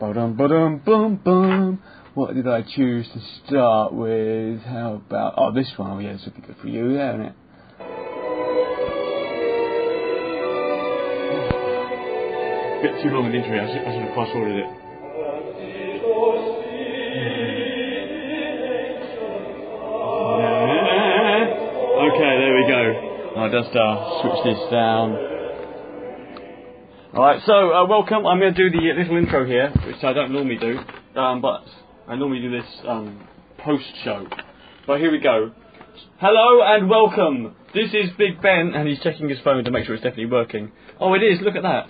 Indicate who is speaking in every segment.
Speaker 1: Ba-dum, ba-dum, bum, bum. What did I choose to start with? How about... Oh, this one. Oh, yeah, this would be good for you, yeah, isn't it? Bit too long an intro. I should, I should have fast-forwarded it. Okay, there we go. I'll just uh, switch this down. Alright, so uh, welcome. I'm going to do the little intro here, which I don't normally do, um, but I normally do this um, post show. But here we go. Hello and welcome. This is Big Ben, and he's checking his phone to make sure it's definitely working. Oh, it is. Look at that.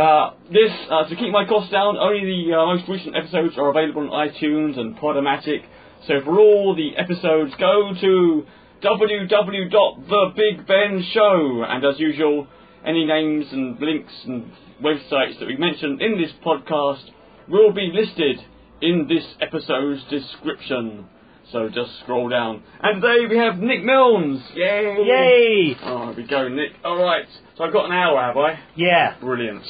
Speaker 1: Uh, this, uh, to keep my costs down, only the uh, most recent episodes are available on iTunes and Podomatic. So for all the episodes, go to www.thebigbenShow. And as usual, any names and links and websites that we mentioned in this podcast will be listed in this episode's description. So just scroll down. And today we have Nick Milnes. Yay!
Speaker 2: Yay!
Speaker 1: Oh, here we go, Nick. Alright, so I've got an hour, have I?
Speaker 2: Yeah.
Speaker 1: Brilliant.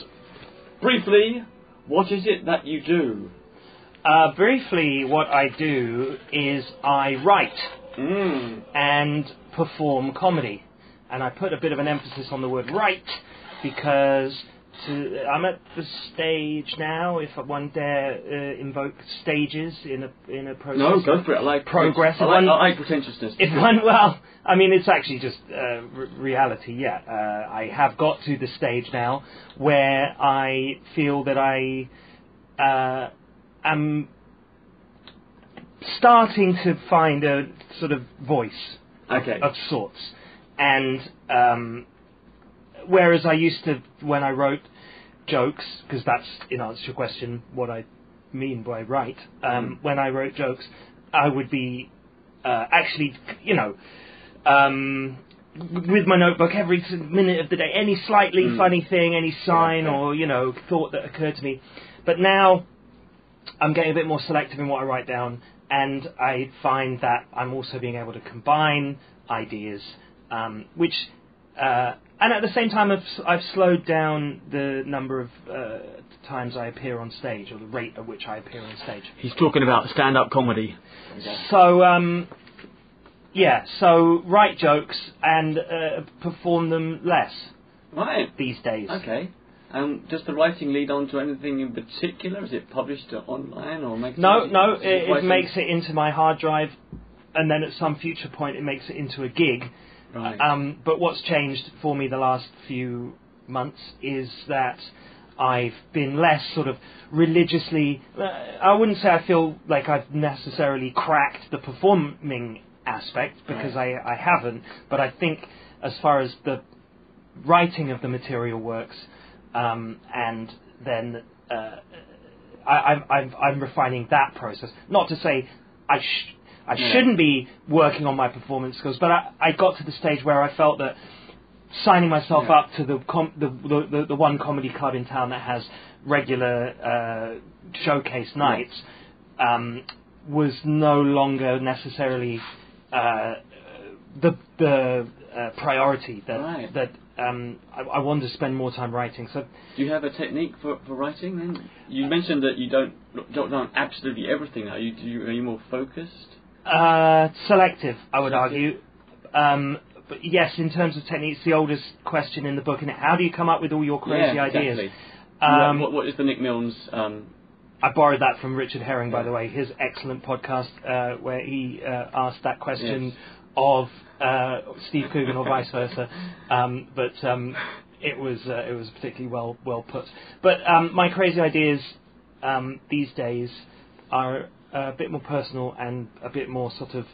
Speaker 1: Briefly, what is it that you do?
Speaker 2: Uh, briefly, what I do is I write
Speaker 1: Mm.
Speaker 2: and perform comedy. And I put a bit of an emphasis on the word right because to, I'm at the stage now, if one dare uh, invoke stages in a in a process.
Speaker 1: No, go for it. I like
Speaker 2: Progress.
Speaker 1: I like,
Speaker 2: One-
Speaker 1: I like pretentiousness.
Speaker 2: If one, well, I mean, it's actually just uh, r- reality. Yeah, uh, I have got to the stage now where I feel that I uh, am starting to find a sort of voice
Speaker 1: okay.
Speaker 2: of sorts, and um, whereas I used to when I wrote jokes, because that's in answer to your question, what I mean by write. Um, When I wrote jokes, I would be uh, actually, you know, um, with my notebook every minute of the day, any slightly
Speaker 1: Mm.
Speaker 2: funny thing, any sign
Speaker 1: okay.
Speaker 2: or you know thought that occurred to me. But now I'm getting a bit more selective in what I write down, and I find that I'm also being able to combine ideas, um, which, uh, and at the same time, I've, s- I've slowed down the number of uh, times I appear on stage, or the rate at which I appear on stage.
Speaker 1: He's talking about stand-up comedy.
Speaker 2: So, um, yeah, so write jokes and uh, perform them less
Speaker 1: Right.
Speaker 2: these days.
Speaker 1: Okay. Um, does the writing lead on to anything in particular? Is it published online or makes
Speaker 2: No,
Speaker 1: it,
Speaker 2: no,
Speaker 1: is
Speaker 2: it, it makes it into my hard drive, and then at some future point, it makes it into a gig.
Speaker 1: Right.
Speaker 2: Um, but what's changed for me the last few months is that I've been less sort of religiously. Uh, I wouldn't say I feel like I've necessarily cracked the performing aspect because I, I haven't. But I think as far as the writing of the material works, um, and then uh, I, I'm, I'm, I'm refining that process. Not to say I sh- I
Speaker 1: Yeah.
Speaker 2: shouldn't be working on my performance skills, but I, I got to the stage where I felt that signing myself
Speaker 1: Yeah.
Speaker 2: up to the, com- the, the, the the one comedy club in town that has regular uh, showcase nights um, was no longer necessarily uh, the the uh, priority that
Speaker 1: Right.
Speaker 2: that um, I, I wanted to spend more time writing. So
Speaker 1: Do you have a technique for, for writing then? You mentioned that you don't don't know absolutely everything. Are you, do you are you more focused?
Speaker 2: Uh, selective, I would argue. Um, but yes, in terms of technique, it's the oldest question in the book. And how do you come up with all your crazy
Speaker 1: yeah,
Speaker 2: ideas? Um,
Speaker 1: what, what is the Nick Milnes? Um,
Speaker 2: I borrowed that from Richard Herring, by the way, his excellent podcast uh, where he uh, asked that question
Speaker 1: Yes.
Speaker 2: of uh, Steve Coogan or vice versa. Um, but um, it was uh, it was particularly well well put. But um, my crazy ideas um, these days are a bit more personal and a bit more sort of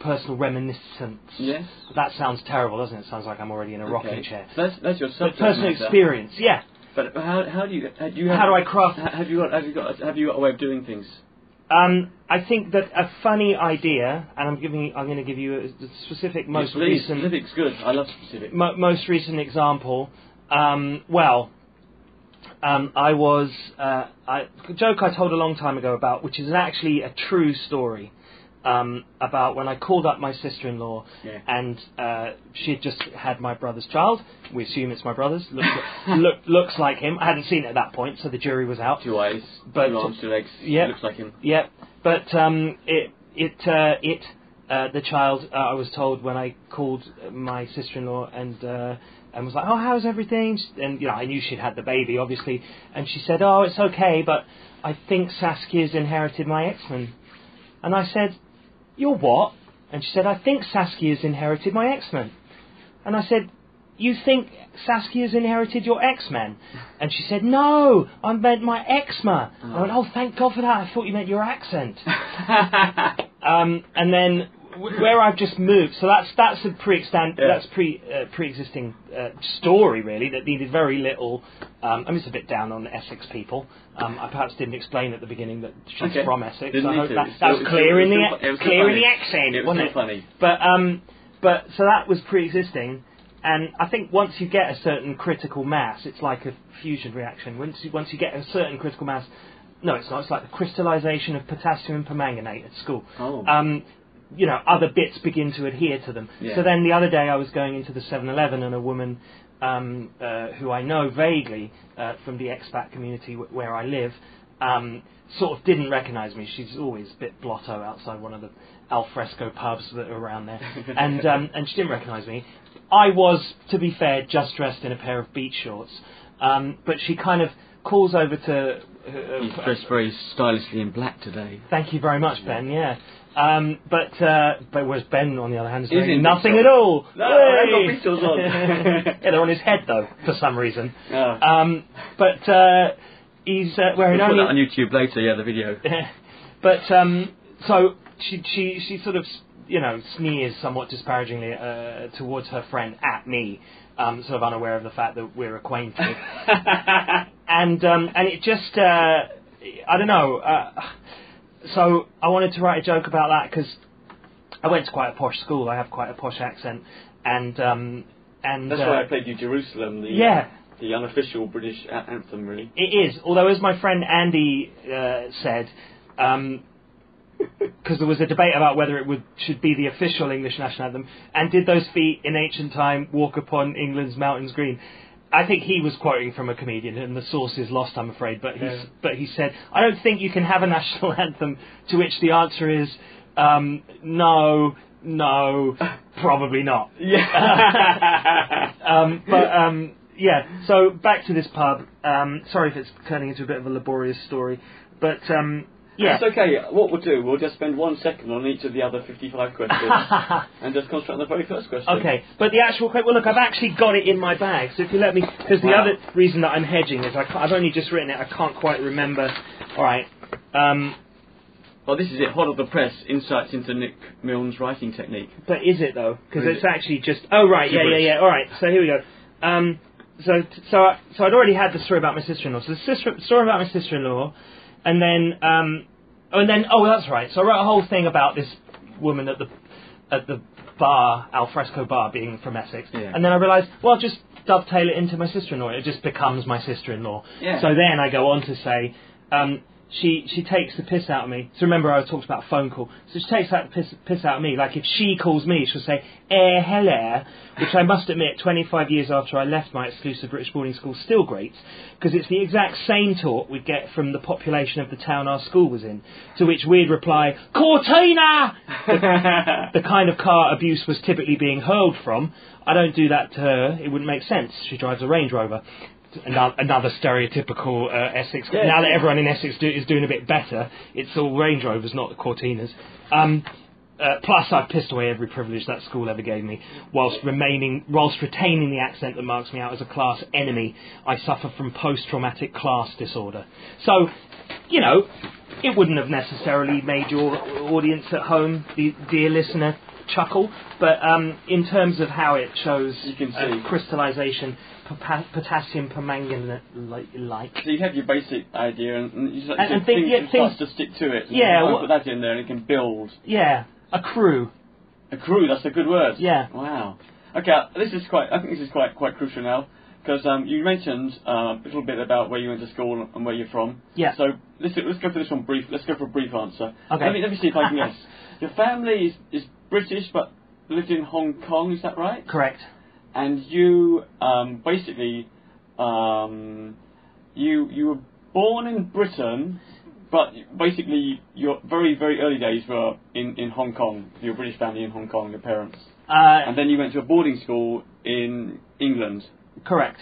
Speaker 2: personal reminiscence.
Speaker 1: yes.
Speaker 2: That sounds terrible, doesn't it? It sounds like I'm already in a rocking chair.
Speaker 1: So that's that's your
Speaker 2: But
Speaker 1: subject
Speaker 2: personal
Speaker 1: matter.
Speaker 2: experience, yeah.
Speaker 1: But how how do you how do you have,
Speaker 2: How do I craft
Speaker 1: have you got have you got have you got a way of doing things?
Speaker 2: Um, I think that a funny idea, and I'm giving, I'm going to give you a specific, most
Speaker 1: Yes,
Speaker 2: recent,
Speaker 1: specific's good. I love specific.
Speaker 2: mo- most recent example. Um, well, um, I was uh, I, a joke I told a long time ago about, which is actually a true story. um, about when I called up my sister-in-law
Speaker 1: Yeah.
Speaker 2: and uh, she had just had my brother's child. We assume it's my brother's. Looks, look, looks like him. I hadn't seen it at that point, so the jury was out.
Speaker 1: Two eyes,
Speaker 2: But-
Speaker 1: two arms, two legs.
Speaker 2: Yeah.
Speaker 1: Looks like him.
Speaker 2: Yep. But um, it it uh, it uh, the child uh, I was told when I called my sister-in-law and uh, and was like, oh, how's everything? And you know, I knew she'd had the baby, obviously, and she said, oh, it's okay, but I think Saskia's inherited my X-Men. And I said, you're what? And she said, I think Saskia's inherited my X-Men. And I said, you think Saskia's inherited your X-Men? And she said, no, I meant my eczema. I went, oh, thank God for that. I thought you meant your accent. Um, and then where I've just moved, so that's that's a pre-extant,
Speaker 1: Yeah.
Speaker 2: that's pre uh, pre-existing uh, story really that needed very little. Um, I'm just a bit down on Essex people. Um, I perhaps didn't explain at the beginning that she's
Speaker 1: Okay.
Speaker 2: from Essex.
Speaker 1: Didn't
Speaker 2: I hope that, that was clear
Speaker 1: still-
Speaker 2: in the
Speaker 1: still- was
Speaker 2: clear in the accent,
Speaker 1: It was
Speaker 2: wasn't it?
Speaker 1: funny.
Speaker 2: But um, but so that was pre-existing, and I think once you get a certain critical mass, it's like a fusion reaction. Once you, once you get a certain critical mass, no, it's not. It's like the crystallization of potassium permanganate at school.
Speaker 1: Oh.
Speaker 2: Um, you know, other bits begin to adhere to them.
Speaker 1: Yeah.
Speaker 2: So then the other day I was going into the 7-Eleven and a woman um, uh, who I know vaguely uh, from the expat community w- where I live um, sort of didn't recognise me. She's always a bit blotto outside one of the alfresco pubs that are around there, and um, and she didn't recognise me. I was, to be fair, just dressed in a pair of beach shorts, um, but she kind of calls over to. Uh,
Speaker 1: He's
Speaker 2: uh,
Speaker 1: dressed very stylishly in black today.
Speaker 2: Thank you very much, Ben. Yeah, um, but uh, but whereas Ben, on the other hand, is
Speaker 1: in
Speaker 2: nothing at all.
Speaker 1: No, I've got on.
Speaker 2: yeah, they're on his head though, for some reason.
Speaker 1: Oh.
Speaker 2: Um, but uh, he's uh, wearing
Speaker 1: We'll put that on. YouTube later, yeah, the video.
Speaker 2: but um, so she she she sort of you know sneers somewhat disparagingly uh, towards her friend at me, um, sort of unaware of the fact that we're acquainted. and um, and it just uh, I don't know. Uh, so I wanted to write a joke about that because I went to quite a posh school. I have quite a posh accent, and um, and
Speaker 1: That's
Speaker 2: uh,
Speaker 1: why I played you Jerusalem, the,
Speaker 2: yeah.
Speaker 1: the unofficial British anthem, really.
Speaker 2: It is, although as my friend Andy uh, said, because there was a debate about whether it would should be the official English national anthem, and did those feet in ancient time walk upon England's mountains green? I think he was quoting from a comedian, and the source is lost, I'm afraid. But he
Speaker 1: Yeah.
Speaker 2: but he said, I don't think you can have a national anthem. To which the answer is, um, no, no, probably not.
Speaker 1: Yeah.
Speaker 2: Um, but um, yeah, so back to this pub. Um, sorry if it's turning into a bit of a laborious story, but um, yeah.
Speaker 1: It's okay. What we'll do, we'll just spend one second on each of the other 55 questions and just concentrate on the very first question.
Speaker 2: Okay, but the actual question, well, look, I've actually got it in my bag. So if you let me, because the
Speaker 1: Wow.
Speaker 2: other reason that I'm hedging is I can't, I've only just written it. I can't quite remember. All right. Um,
Speaker 1: Well, this is it. Hot off the press, insights into Nick Milne's writing technique.
Speaker 2: but is it though? Because it's
Speaker 1: it?
Speaker 2: actually just. Oh right, yeah, yeah,
Speaker 1: Gibberish.
Speaker 2: yeah. All right. So here we go. Um, so so I, so I'd already had the story about my sister-in-law. So the sister, story about my sister-in-law, and then um, oh, and then oh, that's right. So I wrote a whole thing about this woman at the at the bar, alfresco bar, being from Essex,
Speaker 1: Yeah.
Speaker 2: and then I realised, well, I'll just dovetail it into my sister-in-law. It just becomes my sister-in-law.
Speaker 1: Yeah.
Speaker 2: So then I go on to say. Um, she she takes the piss out of me. So remember, I talked about a phone call. So she takes that piss piss out of me. Like if she calls me, she'll say "eh hello," which I must admit, 25 years after I left my exclusive British boarding school, still great because it's the exact same talk we'd get from the population of the town our school was in. To which we'd reply "Cortina," the kind of car abuse was typically being hurled from. I don't do that to her. It wouldn't make sense. She drives a Range Rover. Ano- Another stereotypical uh, Essex.
Speaker 1: Yeah,
Speaker 2: now that everyone in Essex do, is doing a bit better, it's all Range Rovers, not the Cortinas. Um, uh, plus, I've pissed away every privilege that school ever gave me, whilst remaining, whilst retaining the accent that marks me out as a class enemy. I suffer from post-traumatic class disorder. So, you know, it wouldn't have necessarily made your audience at home, the dear listener, chuckle. But um, in terms of how it shows
Speaker 1: You can
Speaker 2: uh,
Speaker 1: see.
Speaker 2: crystallization, pota- potassium permanganate like.
Speaker 1: So you have your basic idea, and, and you,
Speaker 2: And- and
Speaker 1: and
Speaker 2: think-
Speaker 1: things,
Speaker 2: yeah,
Speaker 1: starts
Speaker 2: things-
Speaker 1: to stick to it.
Speaker 2: Yeah, well-
Speaker 1: put that in there, and it can build
Speaker 2: Yeah, a crew.
Speaker 1: a crew. That's a good word.
Speaker 2: Yeah.
Speaker 1: Wow. Okay, this is quite. I think this is quite quite crucial now. because um, you mentioned uh, a little bit about where you went to school and where you're from.
Speaker 2: Yeah.
Speaker 1: So let's let's go for this one brief. Let's go for a brief answer.
Speaker 2: Okay.
Speaker 1: Let me let me see if I can guess. Your family is, is British but lived in Hong Kong. Is that right?
Speaker 2: Correct.
Speaker 1: And you um, basically um, you you were born in Britain. But basically, your very, very early days were in, in Hong Kong. Your British family in Hong Kong, your parents.
Speaker 2: Uh,
Speaker 1: And then you went to a boarding school in England.
Speaker 2: correct.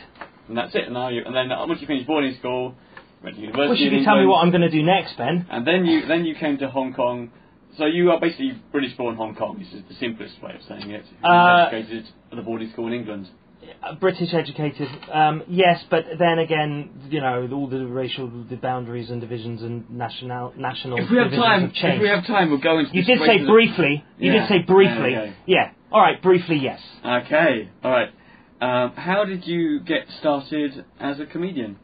Speaker 1: And that's it. And Now you, and then uh, once you finished boarding school, went to university
Speaker 2: Well, should you tell me what I'm going to do next, Ben?
Speaker 1: and then you then you came to Hong Kong. So you are basically British born Hong Kong. This is the simplest way of saying it. You were
Speaker 2: Uh,
Speaker 1: educated at a boarding school in England.
Speaker 2: Uh, British educated, um, yes, but then again, you know, all the racial the boundaries and divisions and national national
Speaker 1: If we have time,
Speaker 2: have
Speaker 1: if we have time, we'll go into.
Speaker 2: you
Speaker 1: this
Speaker 2: did say
Speaker 1: racial-
Speaker 2: briefly. You
Speaker 1: Yeah.
Speaker 2: did say briefly.
Speaker 1: Yeah, okay.
Speaker 2: Yeah. All right. Briefly, yes.
Speaker 1: Okay, all right. Um, how did you get started as a comedian?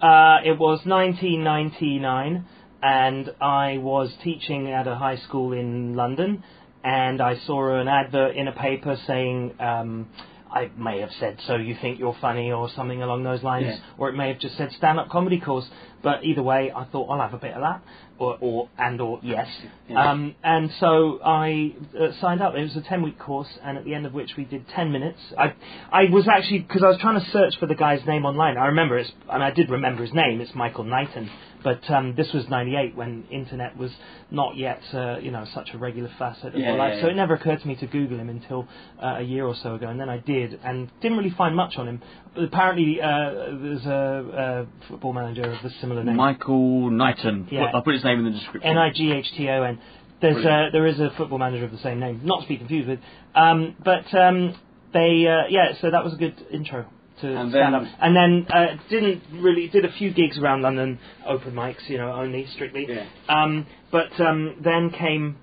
Speaker 2: Uh, it was 1999, and I was teaching at a high school in London, and I saw an advert in a paper saying. Um, I may have said, so you think you're funny or something along those lines,
Speaker 1: Yeah.
Speaker 2: or it may have just said stand-up comedy course. But either way, I thought I'll have a bit of that, or, or and or yes.
Speaker 1: Yeah.
Speaker 2: Um, and so I uh, signed up. It was a ten-week course, and at the end of which we did ten minutes. I I was actually because I was trying to search for the guy's name online. I remember it's, and I did remember his name. It's Michael Knighton. But um, this was '98 when internet was not yet, uh, you know, such a regular facet of
Speaker 1: Yeah,
Speaker 2: my life.
Speaker 1: yeah,
Speaker 2: So it never occurred to me to Google him until uh, a year or so ago, and then I did, and didn't really find much on him. But apparently, uh, there's a, a football manager of a similar name.
Speaker 1: Michael Knighton.
Speaker 2: Yeah.
Speaker 1: I'll put his name in the description.
Speaker 2: N I G H T O N. There's uh, there is a football manager of the same name, not to be confused with. Um, but um, they uh, yeah, so that was a good intro to
Speaker 1: And
Speaker 2: stand
Speaker 1: then-
Speaker 2: up. And then uh, didn't really did a few gigs around London, open mics, you know, only strictly.
Speaker 1: Yeah.
Speaker 2: Um, but um, then came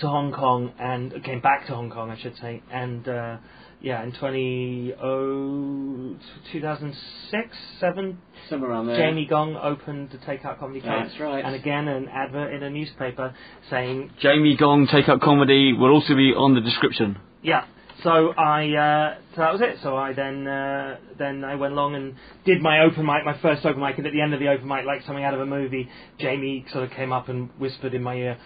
Speaker 2: to Hong Kong and came back to Hong Kong, I should say, and. Uh, yeah, in 20, oh, 2006, 7,
Speaker 1: Somewhere around there.
Speaker 2: Jamie Gong opened the Takeout Comedy Club.
Speaker 1: That's right.
Speaker 2: And again, an advert in a newspaper saying,
Speaker 1: Jamie Gong Takeout Comedy will also be on the description.
Speaker 2: yeah. So I, uh, so that was it. So I then, uh, then I went along and did my open mic, my first open mic, and at the end of the open mic, like something out of a movie, Jamie sort of came up and whispered in my ear,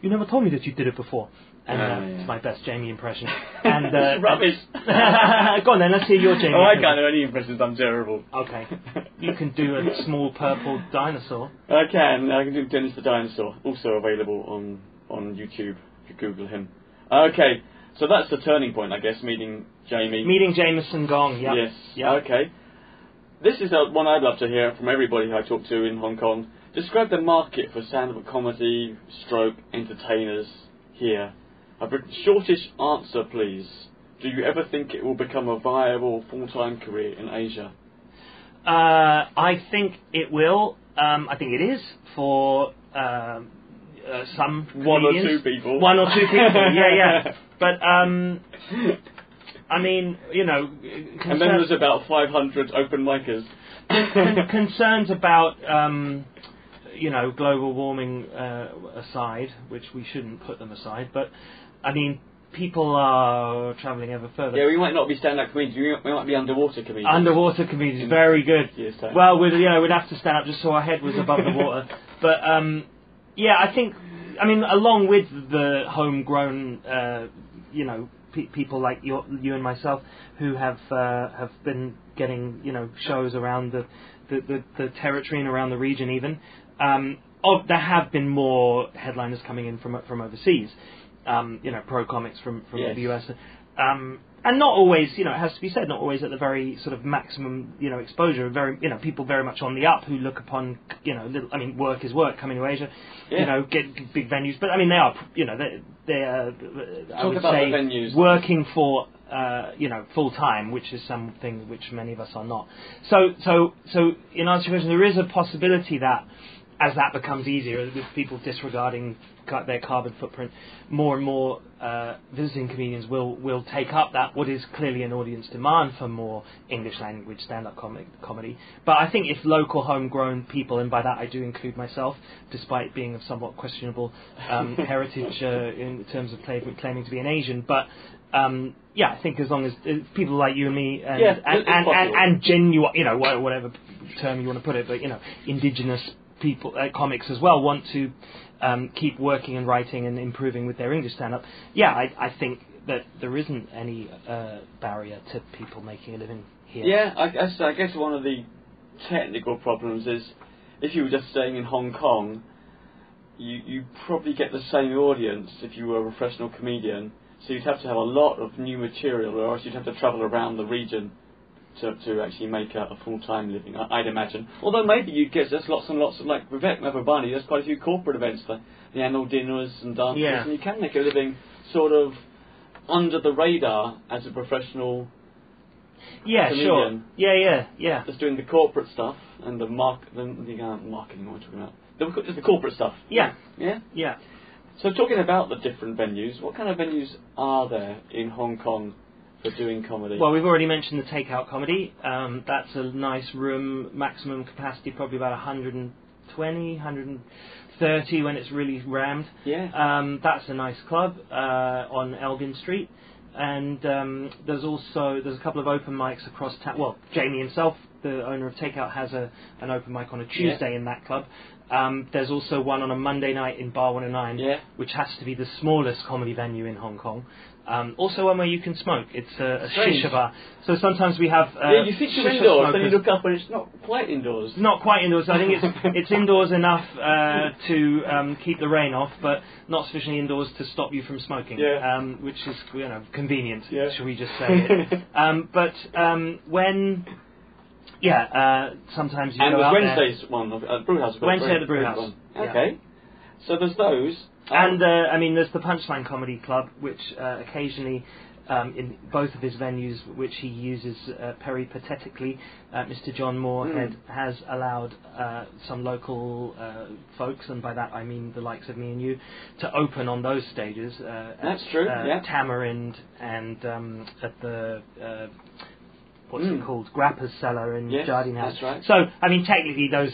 Speaker 2: "You never told me that you did it before." And
Speaker 1: Oh,
Speaker 2: uh,
Speaker 1: yeah.
Speaker 2: it's my best Jamie impression. And uh,
Speaker 1: Rubbish.
Speaker 2: go on then, let's hear your Jamie.
Speaker 1: oh, I can't do any impressions. I'm terrible.
Speaker 2: Okay, you can do a small purple dinosaur.
Speaker 1: I can. I can do Dennis the Dinosaur. Also available on on YouTube if you Google him. Okay, so that's the turning point, I guess. Meeting Jamie.
Speaker 2: Meeting Jameson Gong. Yep.
Speaker 1: Yes.
Speaker 2: Yep.
Speaker 1: Okay. This is one I'd love to hear from everybody I talk to in Hong Kong. Describe the market for stand-up comedy, stroke entertainers here. A shortish answer, please. Do you ever think it will become a viable full-time career in Asia?
Speaker 2: Uh, I think it will. Um, I think it is for um, uh, some
Speaker 1: One or two people.
Speaker 2: One or two people. yeah, yeah. But um, I mean, you know,
Speaker 1: and then there's about 500 open micers.
Speaker 2: con- concerns about um, you know global warming uh, aside, which we shouldn't put them aside. But I mean, people are travelling ever further.
Speaker 1: yeah, we might not be stand-up comedians. We might, we might be underwater comedians.
Speaker 2: Underwater comedians, very good.
Speaker 1: Time.
Speaker 2: Well, we'd, you know, we'd have to stand up just so our head was above the water. But um, yeah, I think, I mean, along with the homegrown, uh, you know, pe- people like you, you and myself, who have uh, have been getting, you know, shows around the the, the, the territory and around the region, even. Um, of, there have been more headliners coming in from from overseas. Um, you know, pro comics from from
Speaker 1: Yes.
Speaker 2: the US. Um, and not always, you know, it has to be said, not always at the very sort of maximum, you know, exposure. Very, you know, people very much on the up who look upon, you know, little, I mean, work is work. Coming to Asia,
Speaker 1: Yeah.
Speaker 2: you know, get big venues, but I mean, they are, you know, they they are, I would say,
Speaker 1: venues.
Speaker 2: working for, uh, you know, full time, which is something which many of us are not. So, so, so, in answer to your question, there is a possibility that as that becomes easier, with people disregarding ca- their carbon footprint, more and more uh, visiting comedians will will take up that what is clearly an audience demand for more English language stand-up comic, comedy. But I think if local homegrown people, and by that I do include myself, despite being of somewhat questionable um, heritage uh, in terms of claim, claiming to be an Asian, but um, yeah, I think as long as uh, people like you and me and
Speaker 1: Yeah,
Speaker 2: and, and, and, and genuine, you know, whatever term you want to put it, but you know, indigenous people, uh, comics as well, want to um, keep working and writing and improving with their English stand-up. Yeah, I, I think that there isn't any uh, barrier to people making a living here.
Speaker 1: Yeah, I guess I guess one of the technical problems is if you were just staying in Hong Kong, you you probably get the same audience if you were a professional comedian. So you'd have to have a lot of new material, or else you'd have to travel around the region to to actually make a, a full time living. I, I'd imagine. Although maybe you'd get just lots and lots of like Vivek Mahbubani. There's quite a few corporate events, the, the annual dinners and dances,
Speaker 2: Yeah.
Speaker 1: and you can make a living sort of under the radar as a professional
Speaker 2: yeah, sure. Yeah, yeah, yeah.
Speaker 1: just doing the corporate stuff and the mark the, the uh, marketing. What I talking about? The, just the corporate stuff.
Speaker 2: Yeah,
Speaker 1: Yeah.
Speaker 2: yeah.
Speaker 1: So talking about the different venues, what kind of venues are there in Hong Kong for doing comedy?
Speaker 2: Well, we've already mentioned the takeout comedy. Um, that's a nice room, maximum capacity probably about 120, 130 when it's really rammed.
Speaker 1: yeah.
Speaker 2: Um, that's a nice club uh, on Elgin Street. And um, there's also there's a couple of open mics across town. Well, Jamie himself, the owner of Takeout, has a an open mic on a Tuesday in that club. Um, there's also one on a Monday night in Bar 109,
Speaker 1: Yeah.
Speaker 2: which has to be the smallest comedy venue in Hong Kong. Um, also one where you can smoke. It's a, a
Speaker 1: Strange.
Speaker 2: shisha bar. So sometimes we have uh,
Speaker 1: yeah, you think you're indoors, then you look up and it's not quite indoors.
Speaker 2: not quite indoors. I think it's it's indoors enough uh, to um, keep the rain off, but not sufficiently indoors to stop you from smoking.
Speaker 1: Yeah.
Speaker 2: Um, which is you know convenient.
Speaker 1: Yeah.
Speaker 2: Shall we just say it? um, but um, when yeah, uh, sometimes you
Speaker 1: and
Speaker 2: go out there.
Speaker 1: Wednesday's one of- at Brewhouse.
Speaker 2: Wednesday at the Brewhouse.
Speaker 1: one.
Speaker 2: Yeah.
Speaker 1: Okay. So there's those.
Speaker 2: And uh, I mean, there's the Punchline Comedy Club, which uh, occasionally, um, in both of his venues, which he uses uh, peripatetically, uh, Mr. John Moorhead has allowed uh, some local uh, folks, and by that I mean the likes of me and you, to open on those stages. Uh,
Speaker 1: That's
Speaker 2: at,
Speaker 1: true, yeah.
Speaker 2: Tamarind and um, at the. Uh, What's
Speaker 1: Mm.
Speaker 2: it called? Grappa's Cellar in
Speaker 1: Yes,
Speaker 2: Jardine House.
Speaker 1: that's right.
Speaker 2: So, I mean, technically, those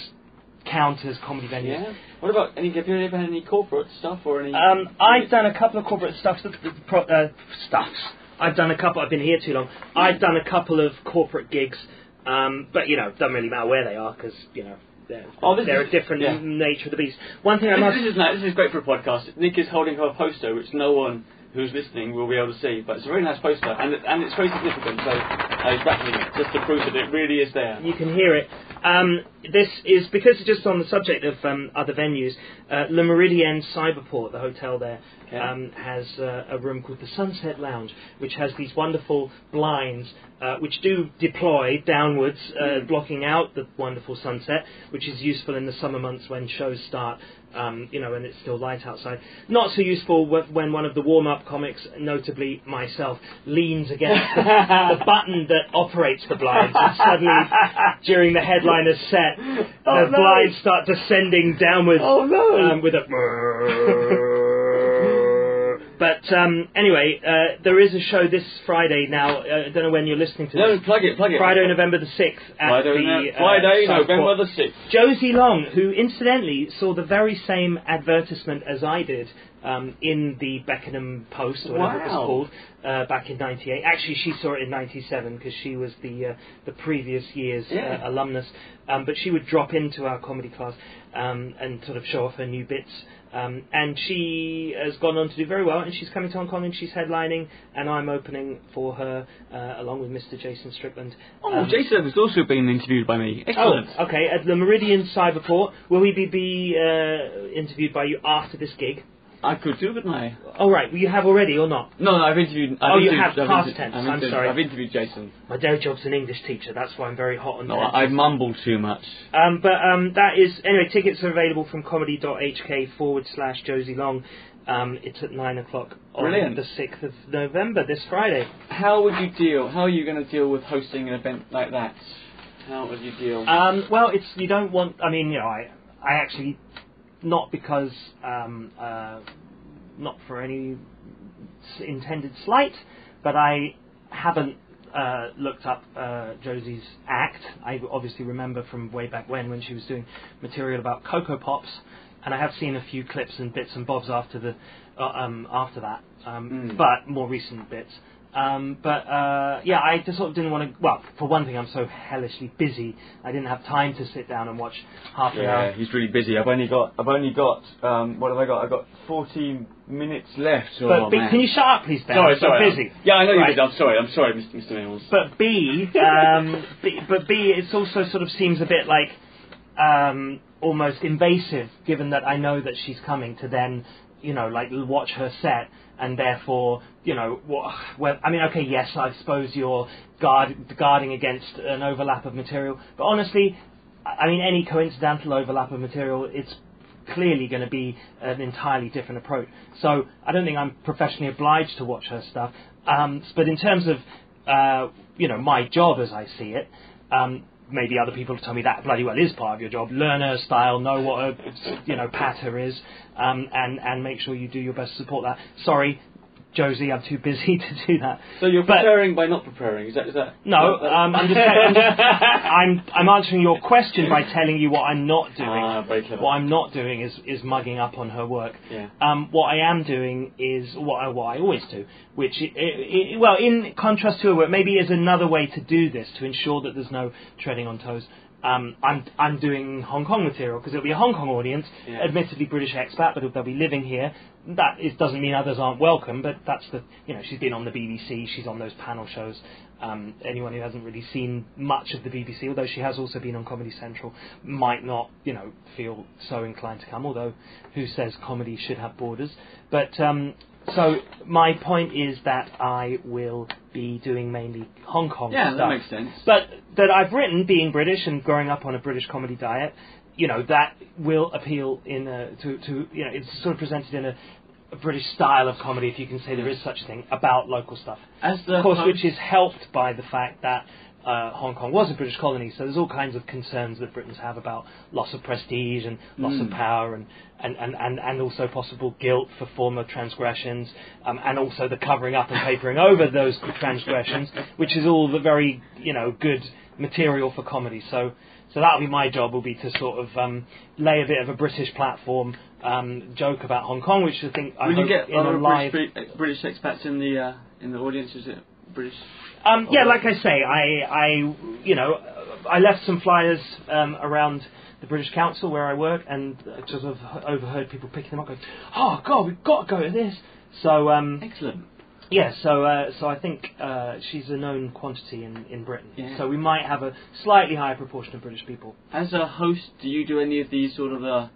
Speaker 2: count as comedy venues.
Speaker 1: yeah. What about any? Have you ever had any corporate stuff or any?
Speaker 2: Um, I've done a couple of corporate stuffs, pro, uh, stuffs. I've done a couple. I've been here too long. I've done a couple of corporate gigs, um, but you know, doesn't really matter where they are because you know they're,
Speaker 1: Oh,
Speaker 2: they're
Speaker 1: is-
Speaker 2: a different
Speaker 1: yeah.
Speaker 2: nature of the beast. One thing I
Speaker 1: This,
Speaker 2: must.
Speaker 1: this is nice. This is great for a podcast. Nick is holding up a poster which no one who's listening will be able to see, but it's a very nice poster and it, and it's very significant. So I was rattling it just to prove that it really is there.
Speaker 2: You can hear it. Um, this is because just on the subject of um, other venues. Uh, Le Meridien Cyberport, the hotel there,
Speaker 1: Okay.
Speaker 2: um, has uh, a room called the Sunset Lounge, which has these wonderful blinds uh, which do deploy downwards, uh,
Speaker 1: Mm.
Speaker 2: blocking out the wonderful sunset, which is useful in the summer months when shows start. Um, you know, and it's still light outside. Not so useful when one of the warm-up comics, notably myself, leans against the, the button that operates the blinds, and suddenly, during the headliner's set,
Speaker 1: Oh,
Speaker 2: the
Speaker 1: no.
Speaker 2: blinds start descending downwards
Speaker 1: Oh no!
Speaker 2: um, with a. but um, anyway, uh, there is a show this Friday now. Uh, I don't know when you're listening to
Speaker 1: no,
Speaker 2: this.
Speaker 1: plug it, plug it.
Speaker 2: Friday, November the sixth at
Speaker 1: Friday,
Speaker 2: the
Speaker 1: no-
Speaker 2: uh,
Speaker 1: Friday November the sixth.
Speaker 2: Josie Long, who incidentally saw the very same advertisement as I did um, in the Beckenham Post, or whatever it was called, uh, back in '98. Actually, she saw it in '97 because she was the uh, the previous year's
Speaker 1: Yeah.
Speaker 2: uh, alumnus. Um, but she would drop into our comedy class um, and sort of show off her new bits. Um, and she has gone on to do very well, and she's coming to Hong Kong and she's headlining, and I'm opening for her uh, along with Mr. Jason Strickland.
Speaker 1: Oh,
Speaker 2: Um,
Speaker 1: Jason has also been interviewed by me. Excellent.
Speaker 2: Oh, okay. At the Meridien Cyberport, will we be, be uh, interviewed by you after this gig?
Speaker 1: I could do, couldn't I?
Speaker 2: Oh, right. Well, you have already or not?
Speaker 1: No, no, I've interviewed. I've
Speaker 2: Oh, you have
Speaker 1: I've
Speaker 2: past tense,
Speaker 1: I've
Speaker 2: I'm sorry.
Speaker 1: I've interviewed Jason.
Speaker 2: My day job's an English teacher. That's why I'm very hot on
Speaker 1: No,
Speaker 2: tenses.
Speaker 1: I, I mumbled too much.
Speaker 2: Um, but um, that is anyway. Tickets are available from comedy.hk forward slash Josie Long. Um, it's at nine o'clock on
Speaker 1: Brilliant.
Speaker 2: the sixth of November, this Friday.
Speaker 1: How would you deal? How are you going to deal with hosting an event like that? How would you deal?
Speaker 2: Um, well, it's you don't want. I mean, you know, I I actually, not because, um, uh, not for any intended slight, but I haven't uh, looked up uh, Josie's act. I obviously remember from way back when when she was doing material about Cocoa Pops, and I have seen a few clips and bits and bobs after the uh, um, after that, um,
Speaker 1: Mm.
Speaker 2: but more recent bits. Um, but uh, yeah, I just sort of didn't want to. Well, for one thing, I'm so hellishly busy. I didn't have time to sit down and watch half an
Speaker 1: Yeah,
Speaker 2: hour.
Speaker 1: he's really busy. I've only got, I've only got, um, what have I got? I've got 14 minutes left. Oh,
Speaker 2: But B, can you shut up, please, Ben?
Speaker 1: Sorry,
Speaker 2: I'm
Speaker 1: sorry.
Speaker 2: busy.
Speaker 1: I'm- yeah, I know you're busy. I'm sorry. I'm sorry, Mr. Mr. Mills.
Speaker 2: But B, um, B, but B, it also sort of seems a bit like um, almost invasive, given that I know that she's coming to then, you know, like watch her set, and therefore, you know, what? Well, I mean, okay, yes, I suppose you're guard, guarding against an overlap of material, but honestly, I mean, any coincidental overlap of material, it's clearly going to be an entirely different approach. So I don't think I'm professionally obliged to watch her stuff. Um, but in terms of uh, you know my job as I see it, um, maybe other people tell me that bloody well is part of your job. Learn her style, know what a you know patter is, um, and and make sure you do your best to support that. Sorry. Josie, I'm too busy to do that.
Speaker 1: So you're
Speaker 2: But-
Speaker 1: preparing by not preparing. Is that? Is that?
Speaker 2: No,
Speaker 1: that-
Speaker 2: um, I'm just, I'm, just I'm, I'm answering your question by telling you what I'm not doing.
Speaker 1: Ah, very clever.
Speaker 2: What I'm not doing is, is mugging up on her work.
Speaker 1: Yeah.
Speaker 2: Um, what I am doing is what I, what I always do, which, i i i well, in contrast to her work, maybe is another way to do this to ensure that there's no treading on toes. Um, I'm I'm doing Hong Kong material because it'll be a Hong Kong audience,
Speaker 1: Yeah.
Speaker 2: admittedly British expat, but they'll be living here. That is, doesn't mean others aren't welcome, but that's the you know she's been on the BBC, she's on those panel shows. Um, anyone who hasn't really seen much of the BBC, although she has also been on Comedy Central, might not you know feel so inclined to come. Although who says comedy should have borders? But um, so my point is that I will be doing mainly Hong Kong stuff.
Speaker 1: Yeah,
Speaker 2: stuff.
Speaker 1: that makes sense.
Speaker 2: But that I've written, being British and growing up on a British comedy diet, you know, that will appeal in a, to, to, you know, it's sort of presented in a, a British style of comedy, if you can say there is such a thing, about local stuff.
Speaker 1: As the
Speaker 2: Of course,
Speaker 1: host-
Speaker 2: which is helped by the fact that uh, Hong Kong was a British colony, so there's all kinds of concerns that Britons have about loss of prestige and loss of
Speaker 1: Mm.
Speaker 2: power and, and, and, and, and also possible guilt for former transgressions um, and also the covering up and papering over those transgressions, which is all the very, you know, good material for comedy. So, so that'll be my job, will be to sort of um, lay a bit of a British platform, um, joke about Hong Kong, which I think I
Speaker 1: Will you get
Speaker 2: a
Speaker 1: other
Speaker 2: live...
Speaker 1: British, British expats in the uh, in the audience? Is it British?
Speaker 2: Um, yeah, like I say, I, I, you know, I left some flyers um, around the British Council where I work, and uh, sort of overheard people picking them up, going, "Oh God, we've got to go to this." So um,
Speaker 1: Excellent.
Speaker 2: yeah, so uh, so I think uh, she's a known quantity in, in Britain.
Speaker 1: Yeah.
Speaker 2: So we might have a slightly higher proportion of British people.
Speaker 1: As a host, do you do any of these sort of uh,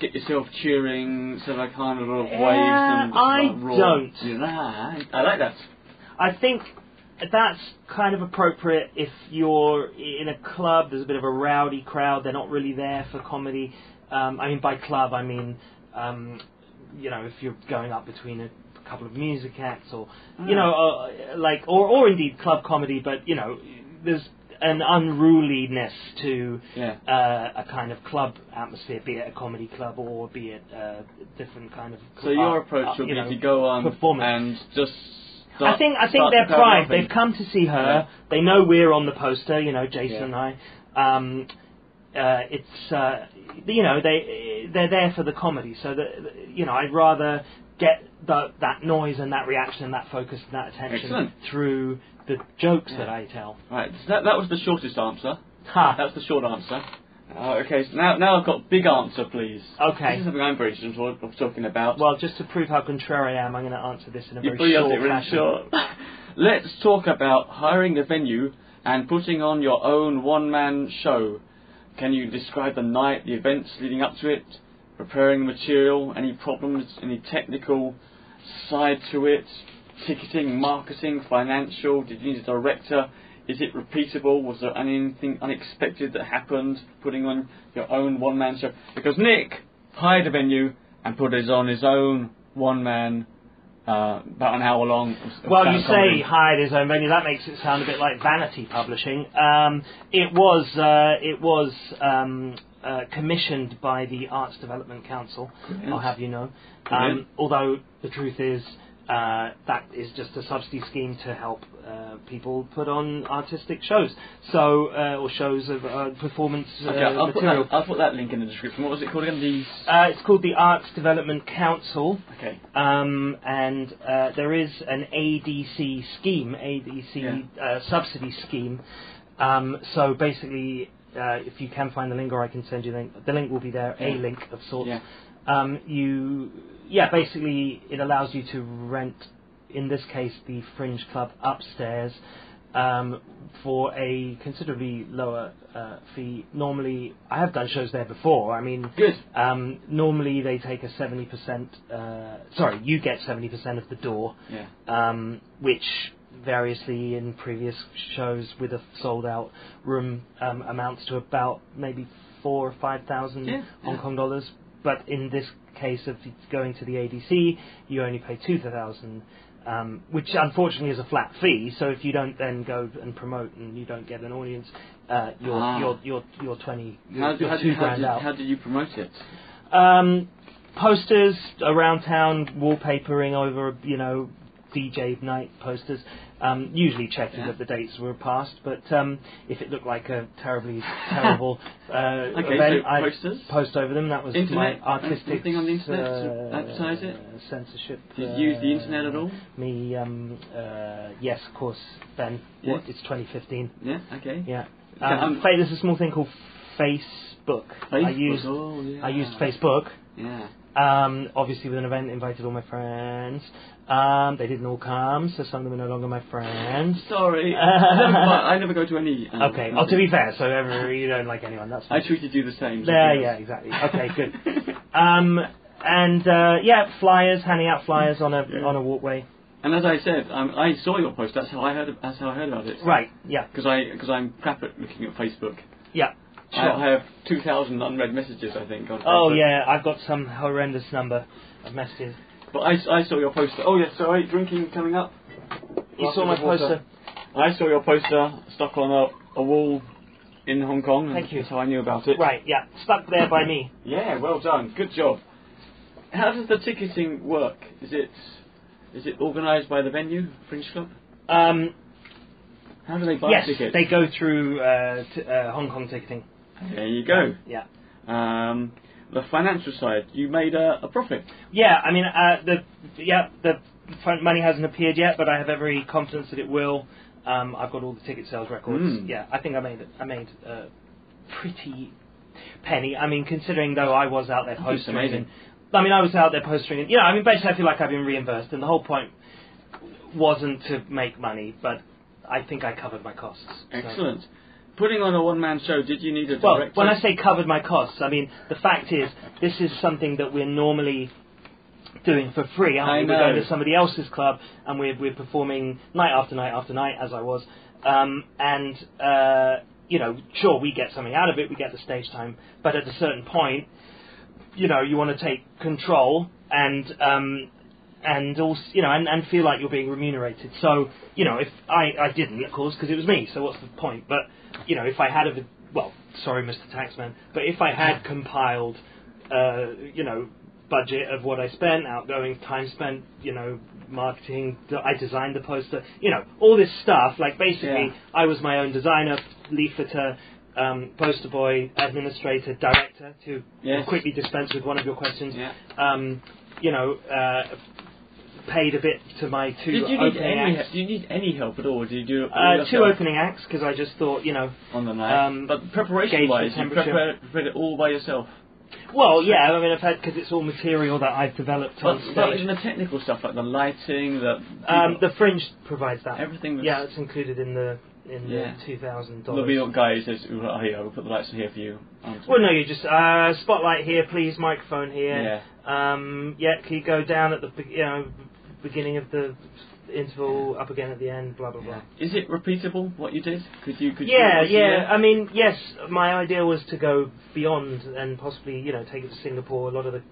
Speaker 1: get yourself cheering, sort of kind of waves
Speaker 2: Yeah,
Speaker 1: and
Speaker 2: I
Speaker 1: like,
Speaker 2: don't.
Speaker 1: I like that.
Speaker 2: I think that's kind of appropriate if you're in a club. There's a bit of a rowdy crowd. They're not really there for comedy. Um, I mean, by club, I mean, um, you know, if you're going up between a couple of music acts, or you know, uh, like, or or indeed club comedy. But you know, there's an unruliness to
Speaker 1: Yeah.
Speaker 2: uh, a kind of club atmosphere, be it a comedy club or be it a different kind of.
Speaker 1: So your approach
Speaker 2: uh,
Speaker 1: would be
Speaker 2: know,
Speaker 1: to go on
Speaker 2: performance.
Speaker 1: and just.
Speaker 2: I think I think they're primed. They've come to see her.
Speaker 1: Yeah.
Speaker 2: They know we're on the poster. You know, Jason
Speaker 1: Yeah.
Speaker 2: and I. Um, uh, it's uh, you know they they're there for the comedy. So that you know I'd rather get the, that noise and that reaction and that focus and that attention
Speaker 1: Excellent.
Speaker 2: through the jokes
Speaker 1: Yeah.
Speaker 2: that I tell.
Speaker 1: Right, so that, that was the shortest answer.
Speaker 2: Ha.
Speaker 1: That's the short answer. Uh, okay, so now, now I've got big answer, please.
Speaker 2: Okay.
Speaker 1: This is something I'm very interested in talking about.
Speaker 2: Well, just to prove how contrary I am, I'm going to answer this in a
Speaker 1: You
Speaker 2: very short
Speaker 1: in really
Speaker 2: fashion.
Speaker 1: short. Let's talk about hiring a venue and putting on your own one-man show. Can you describe the night, the events leading up to it, preparing the material, any problems, any technical side to it, ticketing, marketing, financial? Did you need a director? Is it repeatable? Was there anything unexpected that happened putting on your own one-man show? Because Nick hired a venue and put it on his own one-man uh, about an hour long.
Speaker 2: Well, you say hired his own venue. That makes it sound a bit like vanity publishing. Um, it was. Uh, it was. Um, uh, commissioned by the Arts Development Council.
Speaker 1: Brilliant.
Speaker 2: I'll have you know. Um, although the truth is, uh, that is just a subsidy scheme to help uh, people put on artistic shows, so uh, or shows of uh, performance uh,
Speaker 1: Okay, I'll put,
Speaker 2: material.
Speaker 1: that, I'll put that link in the description. What was it called again? The
Speaker 2: Uh, it's called the Arts Development Council.
Speaker 1: okay.
Speaker 2: Um, and uh, there is an ADC scheme, ADC uh, subsidy scheme. Um, so basically, uh, if you can find the link, or I can send you the link. The link will be there, a link of sorts.
Speaker 1: Yeah.
Speaker 2: Um, you, yeah, basically, it allows you to rent, in this case, the Fringe Club upstairs. Um, for a considerably lower uh, fee. Normally, I have done shows there before. I mean,
Speaker 1: Good.
Speaker 2: um, normally they take a 70%, uh, sorry, you get 70% of the door,
Speaker 1: Yeah.
Speaker 2: um, which variously in previous shows with a sold out room um, amounts to about maybe four or five thousand
Speaker 1: Yeah,
Speaker 2: Hong. Kong dollars. But in this case of going to the ADC, you only pay two thousand, um, which unfortunately is a flat fee. So if you don't then go and promote and you don't get an audience, uh, you're,
Speaker 1: Ah.
Speaker 2: you're you're you're twenty,
Speaker 1: How,
Speaker 2: you're
Speaker 1: how,
Speaker 2: two
Speaker 1: how,
Speaker 2: grand
Speaker 1: did,
Speaker 2: out.
Speaker 1: how did you promote it?
Speaker 2: Um, posters around town, wallpapering over, you know, DJ night posters. Um, usually checking
Speaker 1: Yeah.
Speaker 2: that the dates were passed, but um, if it looked like a terribly terrible uh,
Speaker 1: Okay,
Speaker 2: event,
Speaker 1: so
Speaker 2: I'd
Speaker 1: posters?
Speaker 2: post over them. That was
Speaker 1: Internet?
Speaker 2: my artistic
Speaker 1: Anything on the internet
Speaker 2: uh,
Speaker 1: to advertise it?
Speaker 2: censorship.
Speaker 1: Did
Speaker 2: uh,
Speaker 1: you use the internet at all?
Speaker 2: Me, um, uh, yes, of course, Ben.
Speaker 1: Yeah.
Speaker 2: What? It's 2015.
Speaker 1: Yeah. Okay.
Speaker 2: Yeah. Um, there's a small thing called Facebook. I
Speaker 1: Facebook?
Speaker 2: used
Speaker 1: Oh, yeah.
Speaker 2: I used Facebook.
Speaker 1: Yeah.
Speaker 2: Um, obviously, with an event, invited all my friends. Um, they didn't all come, so some of them are no longer my friends.
Speaker 1: Sorry. I, never, I never go to any. um,
Speaker 2: Okay. Oh, to be fair, so every, you don't like anyone. That's fine.
Speaker 1: I treated you the same. Yeah,
Speaker 2: yeah, exactly. Okay, good. Um, and uh, yeah, flyers, handing out flyers on a
Speaker 1: Yeah.
Speaker 2: on a walkway.
Speaker 1: And as I said, um, I saw your post. That's how I heard. That's how I heard about it.
Speaker 2: Right. Yeah.
Speaker 1: Because I because I'm crap at looking at Facebook.
Speaker 2: Yeah.
Speaker 1: I,
Speaker 2: Sure.
Speaker 1: I have two thousand unread messages. I think. On
Speaker 2: oh
Speaker 1: Facebook.
Speaker 2: yeah, I've got some horrendous number of messages.
Speaker 1: But I, I saw your poster. Oh yes. Sorry. Drinking coming up.
Speaker 2: You saw my poster.
Speaker 1: I saw your poster stuck on a, a wall in Hong Kong. and
Speaker 2: Thank you.
Speaker 1: That's how I knew about it.
Speaker 2: Right. Yeah. Stuck there by me.
Speaker 1: Yeah. Well done. Good job. How does the ticketing work? Is it is it organised by the venue, Fringe Club?
Speaker 2: Um,
Speaker 1: How do they buy
Speaker 2: yes,
Speaker 1: tickets?
Speaker 2: they go through uh, t- uh, Hong Kong ticketing.
Speaker 1: There you go.
Speaker 2: Yeah.
Speaker 1: Um, the financial side, you made a, a profit.
Speaker 2: Yeah, I mean, uh, the yeah the money hasn't appeared yet, but I have every confidence that it will. Um, I've got all the ticket sales records.
Speaker 1: Mm.
Speaker 2: Yeah, I think I made. I made a pretty penny. I mean, considering though I was out there
Speaker 1: posting.
Speaker 2: And, I mean, I was out there posting, and you know, I mean, basically, I feel like I've been reimbursed, and the whole point wasn't to make money, but I think I covered my costs. so.
Speaker 1: Putting on a one-man show, did you need a director?
Speaker 2: Well, when I say covered my costs, I mean the fact is this is something that we're normally doing for free. Aren't
Speaker 1: I
Speaker 2: we? We're going to somebody else's club and we're we're performing night after night after night, as I was, um, and uh, you know, sure we get something out of it, we get the stage time, but at a certain point, you know, you want to take control and. Um, and also, you know, and, and feel like you're being remunerated. So, you know, if I, I didn't, of course, because it was me. So what's the point? But, you know, if I had a, well, sorry, Mr. Taxman, but if I had compiled, uh, you know, budget of what I spent, outgoing time spent, you know, marketing, I designed the poster, you know, all this stuff. Like basically,
Speaker 1: Yeah.
Speaker 2: I was my own designer, leafleter. Um, poster boy, administrator, director, to
Speaker 1: Yes.
Speaker 2: quickly dispense with one of your questions.
Speaker 1: Yeah.
Speaker 2: Um, you know, uh, paid a bit to my two
Speaker 1: Did you need
Speaker 2: opening
Speaker 1: any?
Speaker 2: acts.
Speaker 1: Did you need any help at all? Did you do
Speaker 2: Uh, two opening acts because I just thought, you know,
Speaker 1: on the night?
Speaker 2: um,
Speaker 1: but preparation-wise, you
Speaker 2: temperature.
Speaker 1: prepared, prepared it all by yourself.
Speaker 2: well, yeah, I mean, I've had because it's all material that I've developed
Speaker 1: But,
Speaker 2: on
Speaker 1: but
Speaker 2: stage.
Speaker 1: in the technical stuff like the lighting, the
Speaker 2: Um, the fringe provides that.
Speaker 1: everything.
Speaker 2: Yeah, it's included in the in
Speaker 1: Yeah.
Speaker 2: the two thousand
Speaker 1: There'll
Speaker 2: dollars.
Speaker 1: be a guy who says, oh, here, we'll put the lights in here for you." Um,
Speaker 2: Well, no, you just uh, spotlight here, please, microphone here.
Speaker 1: Yeah.
Speaker 2: Um, yeah, can you go down at the you know beginning of the interval, up again at the end, blah blah blah.
Speaker 1: Is it repeatable what you did? Could you? Could you
Speaker 2: Yeah,
Speaker 1: it
Speaker 2: yeah. I mean, yes. My idea was to go beyond and possibly, you know, take it to Singapore. A lot of the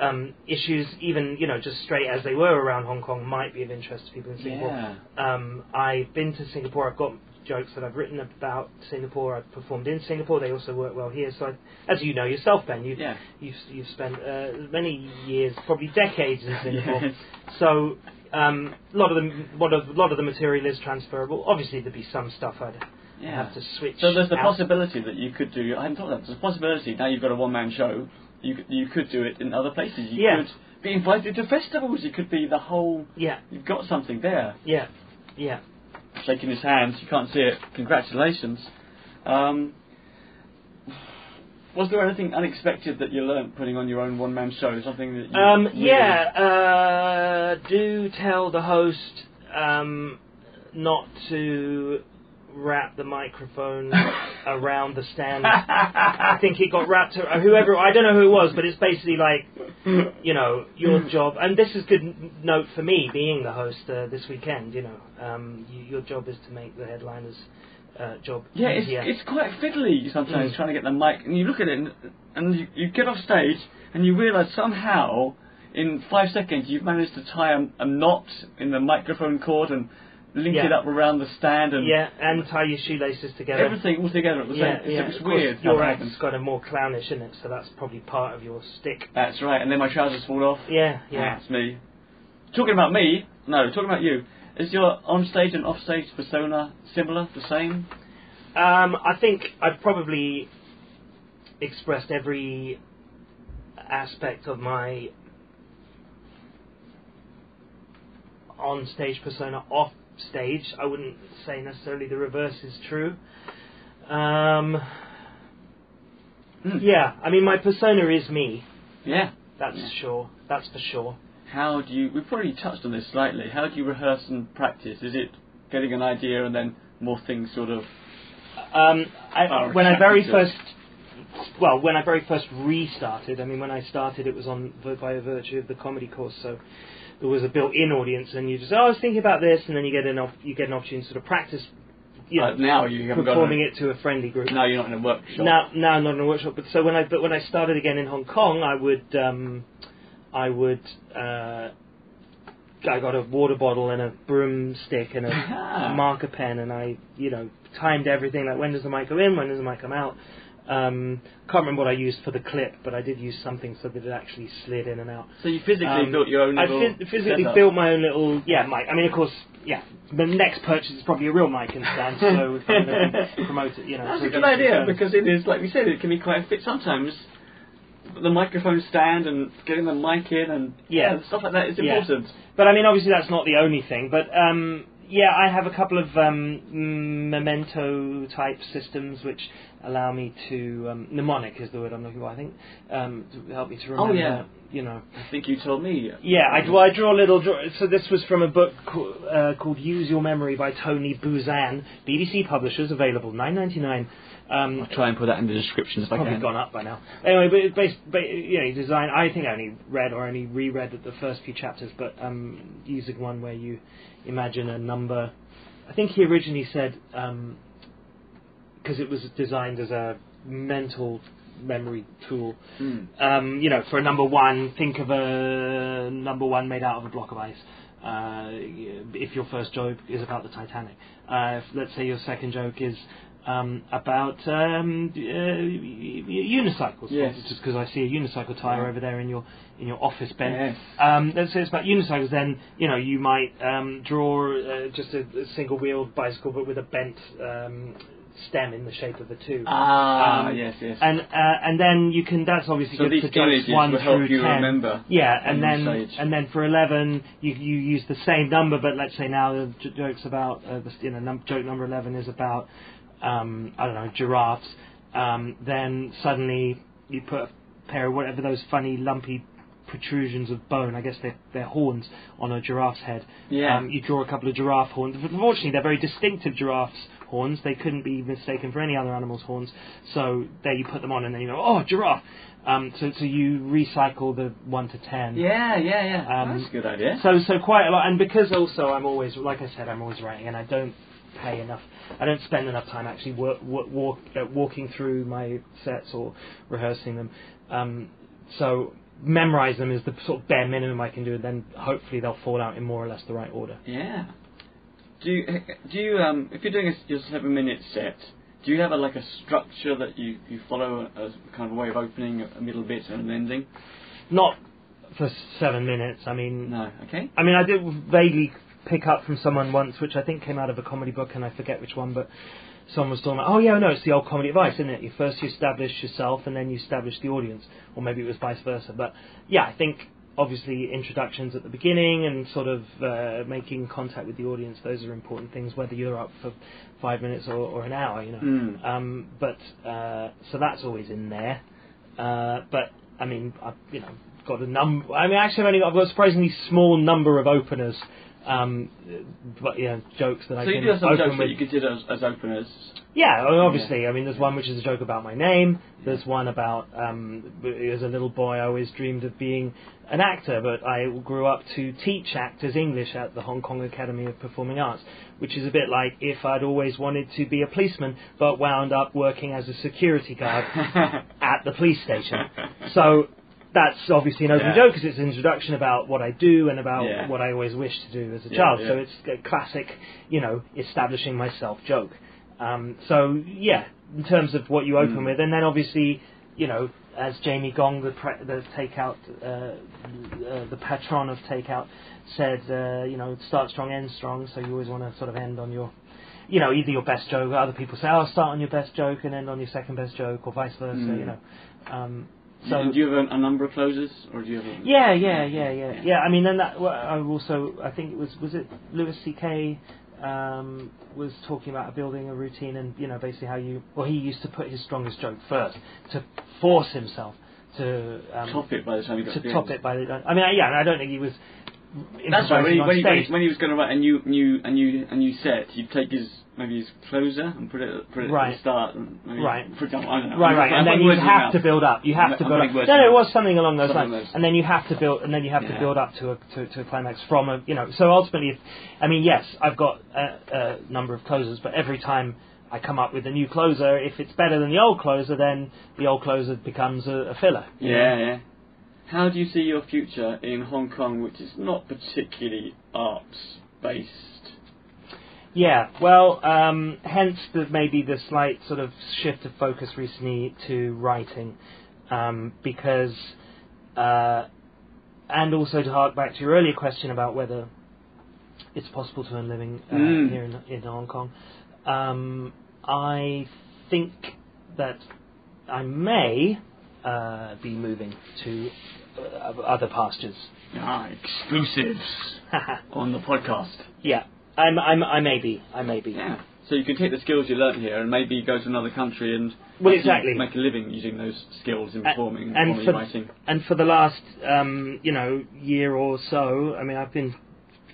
Speaker 2: um, issues, even you know, just straight as they were around Hong Kong, might be of interest to people in Singapore.
Speaker 1: Yeah.
Speaker 2: Um, I've been to Singapore. I've got jokes that I've written about Singapore. I've performed in Singapore. They also work well here. So, I, as you know yourself, Ben, you
Speaker 1: Yeah.
Speaker 2: you've you've spent uh, many years, probably decades in Singapore.
Speaker 1: Yes.
Speaker 2: So um, a lot of the lot of lot of the material is transferable. Obviously, there'd be some stuff I'd
Speaker 1: Yeah.
Speaker 2: have to switch.
Speaker 1: So there's the
Speaker 2: out.
Speaker 1: possibility that you could do. I hadn't thought of that. There's a possibility now you've got a one-man show. You could- you could do it in other places. You
Speaker 2: Yeah.
Speaker 1: could be invited to festivals. You could be the whole.
Speaker 2: Yeah,
Speaker 1: You've got something there.
Speaker 2: yeah, yeah.
Speaker 1: Shaking his hands. You can't see it. Congratulations. Um, was there anything unexpected that you learnt putting on your own one-man show? Something that you
Speaker 2: Um,
Speaker 1: really-
Speaker 2: yeah, uh, do tell the host um, not to wrap the microphone around the stand. I think it got wrapped. ar- Whoever I don't know who it was, but it's basically like you know your job, and this is good n- note for me being the host uh, this weekend. You know, um, you, your job is to make the headliners' uh, job
Speaker 1: Yeah, it's,
Speaker 2: easier.
Speaker 1: it's quite fiddly sometimes
Speaker 2: Mm.
Speaker 1: trying to get the mic, and you look at it, and, and you, you get off stage, and you realise somehow, in five seconds, you've managed to tie a, a knot in the microphone cord and link
Speaker 2: Yeah.
Speaker 1: it up around the stand, and
Speaker 2: yeah, and tie your shoelaces together.
Speaker 1: everything all together at the
Speaker 2: yeah,
Speaker 1: same.
Speaker 2: Yeah.
Speaker 1: it's weird.
Speaker 2: Your act's kind of more clownish in it, so that's probably part of your stick.
Speaker 1: That's right, and then my trousers fall off.
Speaker 2: Yeah, yeah.
Speaker 1: That's me. Talking about me, no, talking about you. Is your on-stage and off-stage persona similar, the same?
Speaker 2: Um, I think I've probably expressed every aspect of my on stage persona off stage. I wouldn't say necessarily the reverse is true. Um,
Speaker 1: Hmm.
Speaker 2: yeah, I mean, my persona is me.
Speaker 1: Yeah.
Speaker 2: That's
Speaker 1: Yeah.
Speaker 2: sure. That's for sure.
Speaker 1: How do you? We've probably touched on this slightly. How do you rehearse and practice? Is it getting an idea and then more things sort of?
Speaker 2: Um, I, when I very first, well, when I very first restarted, I mean, when I started, it was on by virtue of the comedy course, so there was a built-in audience, and you just, oh, I was thinking about this, and then you get an op- you get an opportunity to sort of practice, you know,
Speaker 1: Like now you haven't
Speaker 2: performing it to a friendly group.
Speaker 1: Now you're not in a workshop.
Speaker 2: Now, now not in a workshop, but so when I but when I started again in Hong Kong, I would um, I would uh, I got a water bottle and a broomstick and a marker pen, and I you know timed everything like when does the mic go in, when does the mic come out. Um, can't remember what I used for the clip, but I did use something so that it actually slid in and out.
Speaker 1: So you physically
Speaker 2: Um,
Speaker 1: built your own
Speaker 2: I phys- physically
Speaker 1: setup.
Speaker 2: built my own little yeah mic. I mean, of course, yeah. The next purchase is probably a real mic and stand, so promote it, you know.
Speaker 1: That's a good idea because it is like we said, it can be quite a fit sometimes. The microphone stand and getting the mic in and
Speaker 2: Yeah.
Speaker 1: and stuff like that is
Speaker 2: Yeah.
Speaker 1: important.
Speaker 2: But I mean, obviously, that's not the only thing. But um, yeah, I have a couple of um, memento type systems which allow me to um, mnemonic is the word I'm looking for. I think um, to help me to remember.
Speaker 1: Oh, yeah.
Speaker 2: You know.
Speaker 1: I think you told me.
Speaker 2: Yeah, I, well, I draw a little. Draw, so this was from a book co- uh, called "Use Your Memory" by Tony Buzan, BBC publishers, available nine ninety nine. Um,
Speaker 1: I'll try and put that in the description if I can.
Speaker 2: probably gone up by now. Anyway, but it's based, ba you know, design. I think I only read or only reread the first few chapters, but um, using one where you imagine a number. I think he originally said because it was designed as a mental memory tool.
Speaker 1: Mm.
Speaker 2: Um, you know, for a number one, think of a number one made out of a block of ice. Uh, if your first joke is about the Titanic, uh, if, let's say your second joke is um, about um, uh, unicycles.
Speaker 1: Yes.
Speaker 2: Just because I see a unicycle tire
Speaker 1: Yeah.
Speaker 2: over there in your in your office, Ben.
Speaker 1: Yes.
Speaker 2: Um, let's say it's about unicycles. Then you know you might um, draw uh, just a, a single-wheeled bicycle, but with a bent um, stem in the shape of a two.
Speaker 1: Ah,
Speaker 2: Um,
Speaker 1: yes, yes.
Speaker 2: And uh, and then you can. That's obviously
Speaker 1: so
Speaker 2: good for
Speaker 1: images
Speaker 2: one
Speaker 1: will help
Speaker 2: through
Speaker 1: you
Speaker 2: ten.
Speaker 1: remember.
Speaker 2: Yeah, and then
Speaker 1: stage.
Speaker 2: and then for eleven, you you use the same number, but let's say now the j- joke's about uh, the, you know num- joke number eleven is about um, I don't know giraffes. Um, then suddenly you put a pair of whatever those funny lumpy protrusions of bone. I guess they're, they're horns on a giraffe's head.
Speaker 1: Yeah.
Speaker 2: Um, you draw a couple of giraffe horns. Unfortunately, they're very distinctive giraffes horns. They couldn't be mistaken for any other animal's horns. So there you put them on, and then you go, oh, giraffe. Um, so so you recycle the one to ten.
Speaker 1: yeah, yeah, yeah.
Speaker 2: Um,
Speaker 1: That's a good idea.
Speaker 2: So so quite a lot, and because also I'm always, like I said, I'm always writing, and I don't pay enough. I don't spend enough time actually work, walk, walk, uh, walking through my sets or rehearsing them. Um, so memorize them is the sort of bare minimum I can do, and then hopefully they'll fall out in more or less the right order.
Speaker 1: Yeah. do you do you um if you're doing a, your seven minute set, do you have a, like a structure that you, you follow as kind of way of opening a middle bit and an ending?
Speaker 2: Not for seven minutes. I mean,
Speaker 1: No. Okay.
Speaker 2: I mean, I did vaguely pick up from someone once, which I think came out of a comedy book, and I forget which one, but someone was talking about, oh yeah, no, it's the old comedy advice, isn't it? You first you establish yourself, and then you establish the audience, or maybe it was vice versa. But yeah, I think obviously introductions at the beginning and sort of uh, making contact with the audience, those are important things, whether you're up for five minutes or, or an hour, you know.
Speaker 1: Mm.
Speaker 2: Um, but uh, so that's always in there. Uh, but I mean, I've you know got a number. I mean, actually, I've only got, I've got a surprisingly small number of openers. Um, but know, jokes that I
Speaker 1: So
Speaker 2: can
Speaker 1: you do have some
Speaker 2: open
Speaker 1: jokes that
Speaker 2: with.
Speaker 1: you consider as, as openers.
Speaker 2: Yeah, I obviously. I mean, there's one which is a joke about my name. There's one about um, as a little boy, I always dreamed of being an actor, but I grew up to teach actors English at the Hong Kong Academy of Performing Arts, which is a bit like if I'd always wanted to be a policeman, but wound up working as a security guard at the police station. So that's obviously an open
Speaker 1: Yeah.
Speaker 2: joke because it's an introduction about what I do and about
Speaker 1: Yeah.
Speaker 2: what I always wished to do as a
Speaker 1: Yeah,
Speaker 2: child. So it's a classic, you know, establishing myself joke. Um, so yeah, in terms of what you open
Speaker 1: Mm.
Speaker 2: with, and then obviously, you know, as Jameson Gong, the pre- the takeout, uh, uh, the patron of takeout, said, uh, you know, start strong, end strong. So you always want to sort of end on your, you know, either your best joke. Other people say, oh, start on your best joke and end on your second best joke, or vice versa.
Speaker 1: Mm.
Speaker 2: You know. Um,
Speaker 1: So
Speaker 2: so
Speaker 1: do you have a, a number of closers, or do you have? A,
Speaker 2: yeah, yeah, yeah, yeah, yeah. I mean, then that well, I also I think it was was it Louis C.K. Um, was talking about building a routine and you know basically how you well he used to put his strongest joke first to force himself to um,
Speaker 1: top it by the time you got
Speaker 2: to
Speaker 1: the
Speaker 2: top
Speaker 1: end.
Speaker 2: it by the I mean yeah I don't think he was
Speaker 1: That's right. When he, when, he, when,
Speaker 2: stage.
Speaker 1: he, when he was going to write a new new a new a new set, he'd take his maybe his closer and put it put it at
Speaker 2: Right.
Speaker 1: the start. And maybe,
Speaker 2: Right.
Speaker 1: For example, I don't know.
Speaker 2: Right, right, and then you
Speaker 1: words in your
Speaker 2: have to build up. You have
Speaker 1: I'm-
Speaker 2: to
Speaker 1: I'm
Speaker 2: build up. No, no, it was something along those
Speaker 1: Something
Speaker 2: lines.
Speaker 1: those-
Speaker 2: And then you have to build, and then you have to build up to a to, to a climax from a you know. So ultimately, if, I mean, yes, I've got a, a number of closers, but every time I come up with a new closer, if it's better than the old closer, then the old closer becomes a, a filler.
Speaker 1: Yeah,
Speaker 2: know?
Speaker 1: yeah. How do you see your future in Hong Kong, which is not particularly arts based?
Speaker 2: Yeah, well, um, hence the, maybe the slight sort of shift of focus recently to writing, um, because, uh, and also to hark back to your earlier question about whether it's possible to earn a living uh,
Speaker 1: Mm.
Speaker 2: here in, in Hong Kong. Um, I think that I may uh, be moving to uh, other pastures.
Speaker 1: Ah, exclusives on the podcast.
Speaker 2: yeah, I'm, I'm, I may be. I may be.
Speaker 1: Yeah. So you can take the skills you learnt here and maybe go to another country and
Speaker 2: Well, exactly.
Speaker 1: make a living using those skills in performing and,
Speaker 2: and for-
Speaker 1: writing.
Speaker 2: and for the last um, you know year or so, I mean, I've been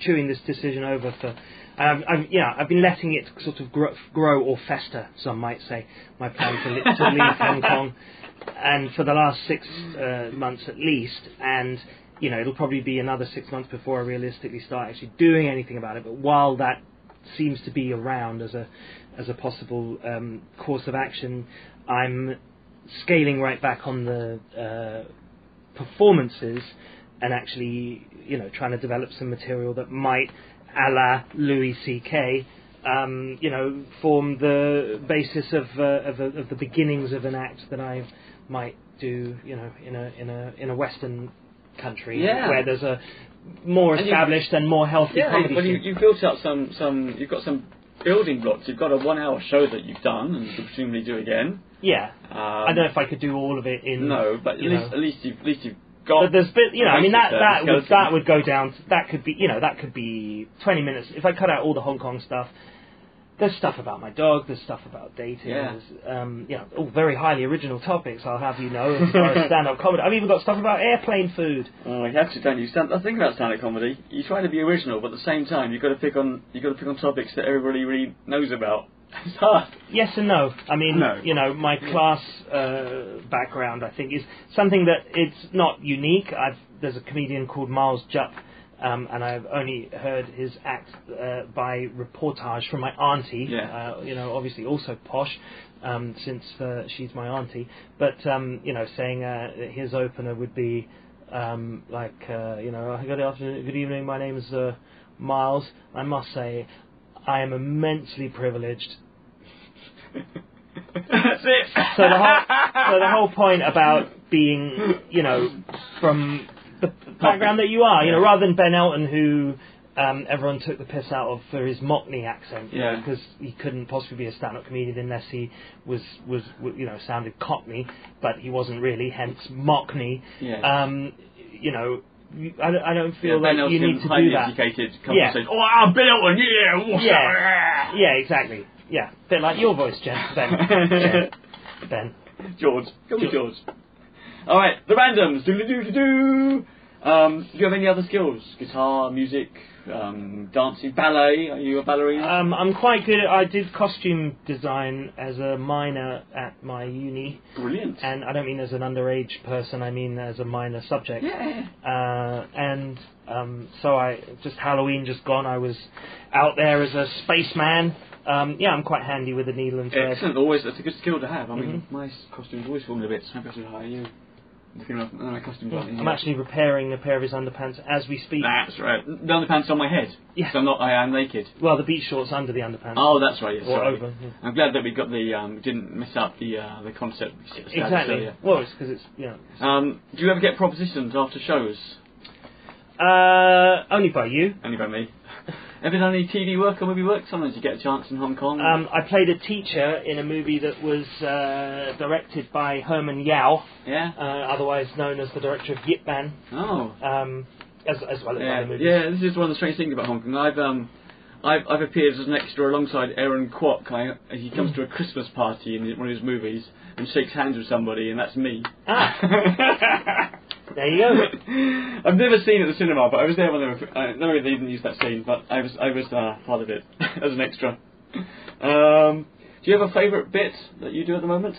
Speaker 2: chewing this decision over for. I've, I've, yeah, I've been letting it sort of grow, grow or fester, some might say. My plan to, to leave Hong Kong, and for the last six uh, months at least, and you know it'll probably be another six months before I realistically start actually doing anything about it. But while that seems to be around as a as a possible um, course of action, I'm scaling right back on the uh, performances and actually, you know, trying to develop some material that might, a la Louis C.K., um, you know, form the basis of, uh, of, a, of the beginnings of an act that I might do, you know, in a in a in a Western country
Speaker 1: Yeah.
Speaker 2: where there's a more
Speaker 1: And you-
Speaker 2: established and more healthy
Speaker 1: Yeah,
Speaker 2: comedy
Speaker 1: well, you, you've built up some, some, you've got some building blocks. You've got a one-hour show that you've done and you'll presumably do again.
Speaker 2: yeah,
Speaker 1: Um,
Speaker 2: I don't know if I could do all of it in.
Speaker 1: No, but at least,
Speaker 2: know.
Speaker 1: at least you've, at least you've got.
Speaker 2: But there's bit, you know, I mean that that would that would go down. To, that could be, you know, that could be 20 minutes. If I cut out all the Hong Kong stuff, there's stuff about my dog. There's stuff about dating.
Speaker 1: Yeah.
Speaker 2: There's, um, you know, all very highly original topics. I'll have you know, as far as stand-up comedy. I've even got stuff about airplane food.
Speaker 1: Oh, you have to, don't you? Stand, the thing about stand-up comedy, you try to be original, but at the same time, you've got to pick on, you've got to pick on topics that everybody really knows about. It's hard.
Speaker 2: Yes and no. I mean,
Speaker 1: No.
Speaker 2: you know, my class uh, background, I think, is something that it's not unique. I've, there's a comedian called Miles Jupp, um, and I've only heard his act uh, by reportage from my auntie.
Speaker 1: Yeah.
Speaker 2: Uh, you know, obviously also posh, um, since uh, she's my auntie. But um, you know, saying uh, his opener would be um, like, uh, you know, good afternoon, good evening. My name is uh, Miles. I must say. I am immensely privileged.
Speaker 1: That's it.
Speaker 2: So the whole so the whole point about being, you know, from background that you are, you know, rather than Ben Elton who. Um, everyone took the piss out of for his Mockney accent,
Speaker 1: Yeah.
Speaker 2: because he couldn't possibly be a stand-up comedian unless he was was you know sounded Cockney, but he wasn't really, hence Mockney.
Speaker 1: Yeah.
Speaker 2: Um, you know, I don't, I don't
Speaker 1: yeah,
Speaker 2: feel
Speaker 1: Ben
Speaker 2: like you need to do that.
Speaker 1: educated,
Speaker 2: Yeah.
Speaker 1: Oh, I'm Ben Elton, yeah, what's
Speaker 2: Yeah.
Speaker 1: up?
Speaker 2: Yeah, exactly. Yeah, bit like your voice, Jen. Ben. Jen. Ben.
Speaker 1: George. Call me George. Alright, the randoms. Do do do do. Um, do you have any other skills? Guitar, music, um, dancing, ballet? Are you a ballerina?
Speaker 2: Um, I'm quite good. At, I did costume design as a minor at my uni,
Speaker 1: Brilliant.
Speaker 2: and I don't mean as an underage person. I mean as a minor subject.
Speaker 1: yeah.
Speaker 2: Uh, and um, so I just Halloween just gone. I was out there as a spaceman. Um, yeah, I'm quite handy with a needle and thread.
Speaker 1: Excellent. Always, that's a good skill to have. I mean,
Speaker 2: Mhm.
Speaker 1: my costume's always falling a bit. So maybe I should hire you. Looking up, my costume's like,
Speaker 2: I'm actually repairing a pair of his underpants as we speak.
Speaker 1: That's right. The underpants on my head.
Speaker 2: Yeah.
Speaker 1: So I'm not. I am naked.
Speaker 2: Well, the beach shorts under the underpants.
Speaker 1: Oh, that's right. Yes,
Speaker 2: or
Speaker 1: sorry.
Speaker 2: over. yeah.
Speaker 1: I'm glad that we got the um, didn't miss up the uh, the concept.
Speaker 2: Exactly.
Speaker 1: earlier.
Speaker 2: Well, it's because it's know.
Speaker 1: Um, do you ever get propositions after shows?
Speaker 2: Uh, only by you.
Speaker 1: Only by me. Ever done any TV work or movie work? Sometimes you get a chance in Hong Kong.
Speaker 2: Um, I played a teacher in a movie that was uh, directed by Herman Yau,
Speaker 1: yeah.
Speaker 2: uh, otherwise known as the director of Yip Man,
Speaker 1: Oh.
Speaker 2: um, as, as well as
Speaker 1: Yeah.
Speaker 2: other movies.
Speaker 1: Yeah. This is one of the strange things about Hong Kong. I've um. I've, I've appeared as an extra alongside Aaron Kwok. I, he comes to a Christmas party in one of his movies and shakes hands with somebody, and that's me.
Speaker 2: Ah. There you go.
Speaker 1: I've never seen it at the cinema, but I was there when they were. I know they didn't use that scene, but I was I was uh, part of it as an extra. Um, do you have a favourite bit that you do at the moment?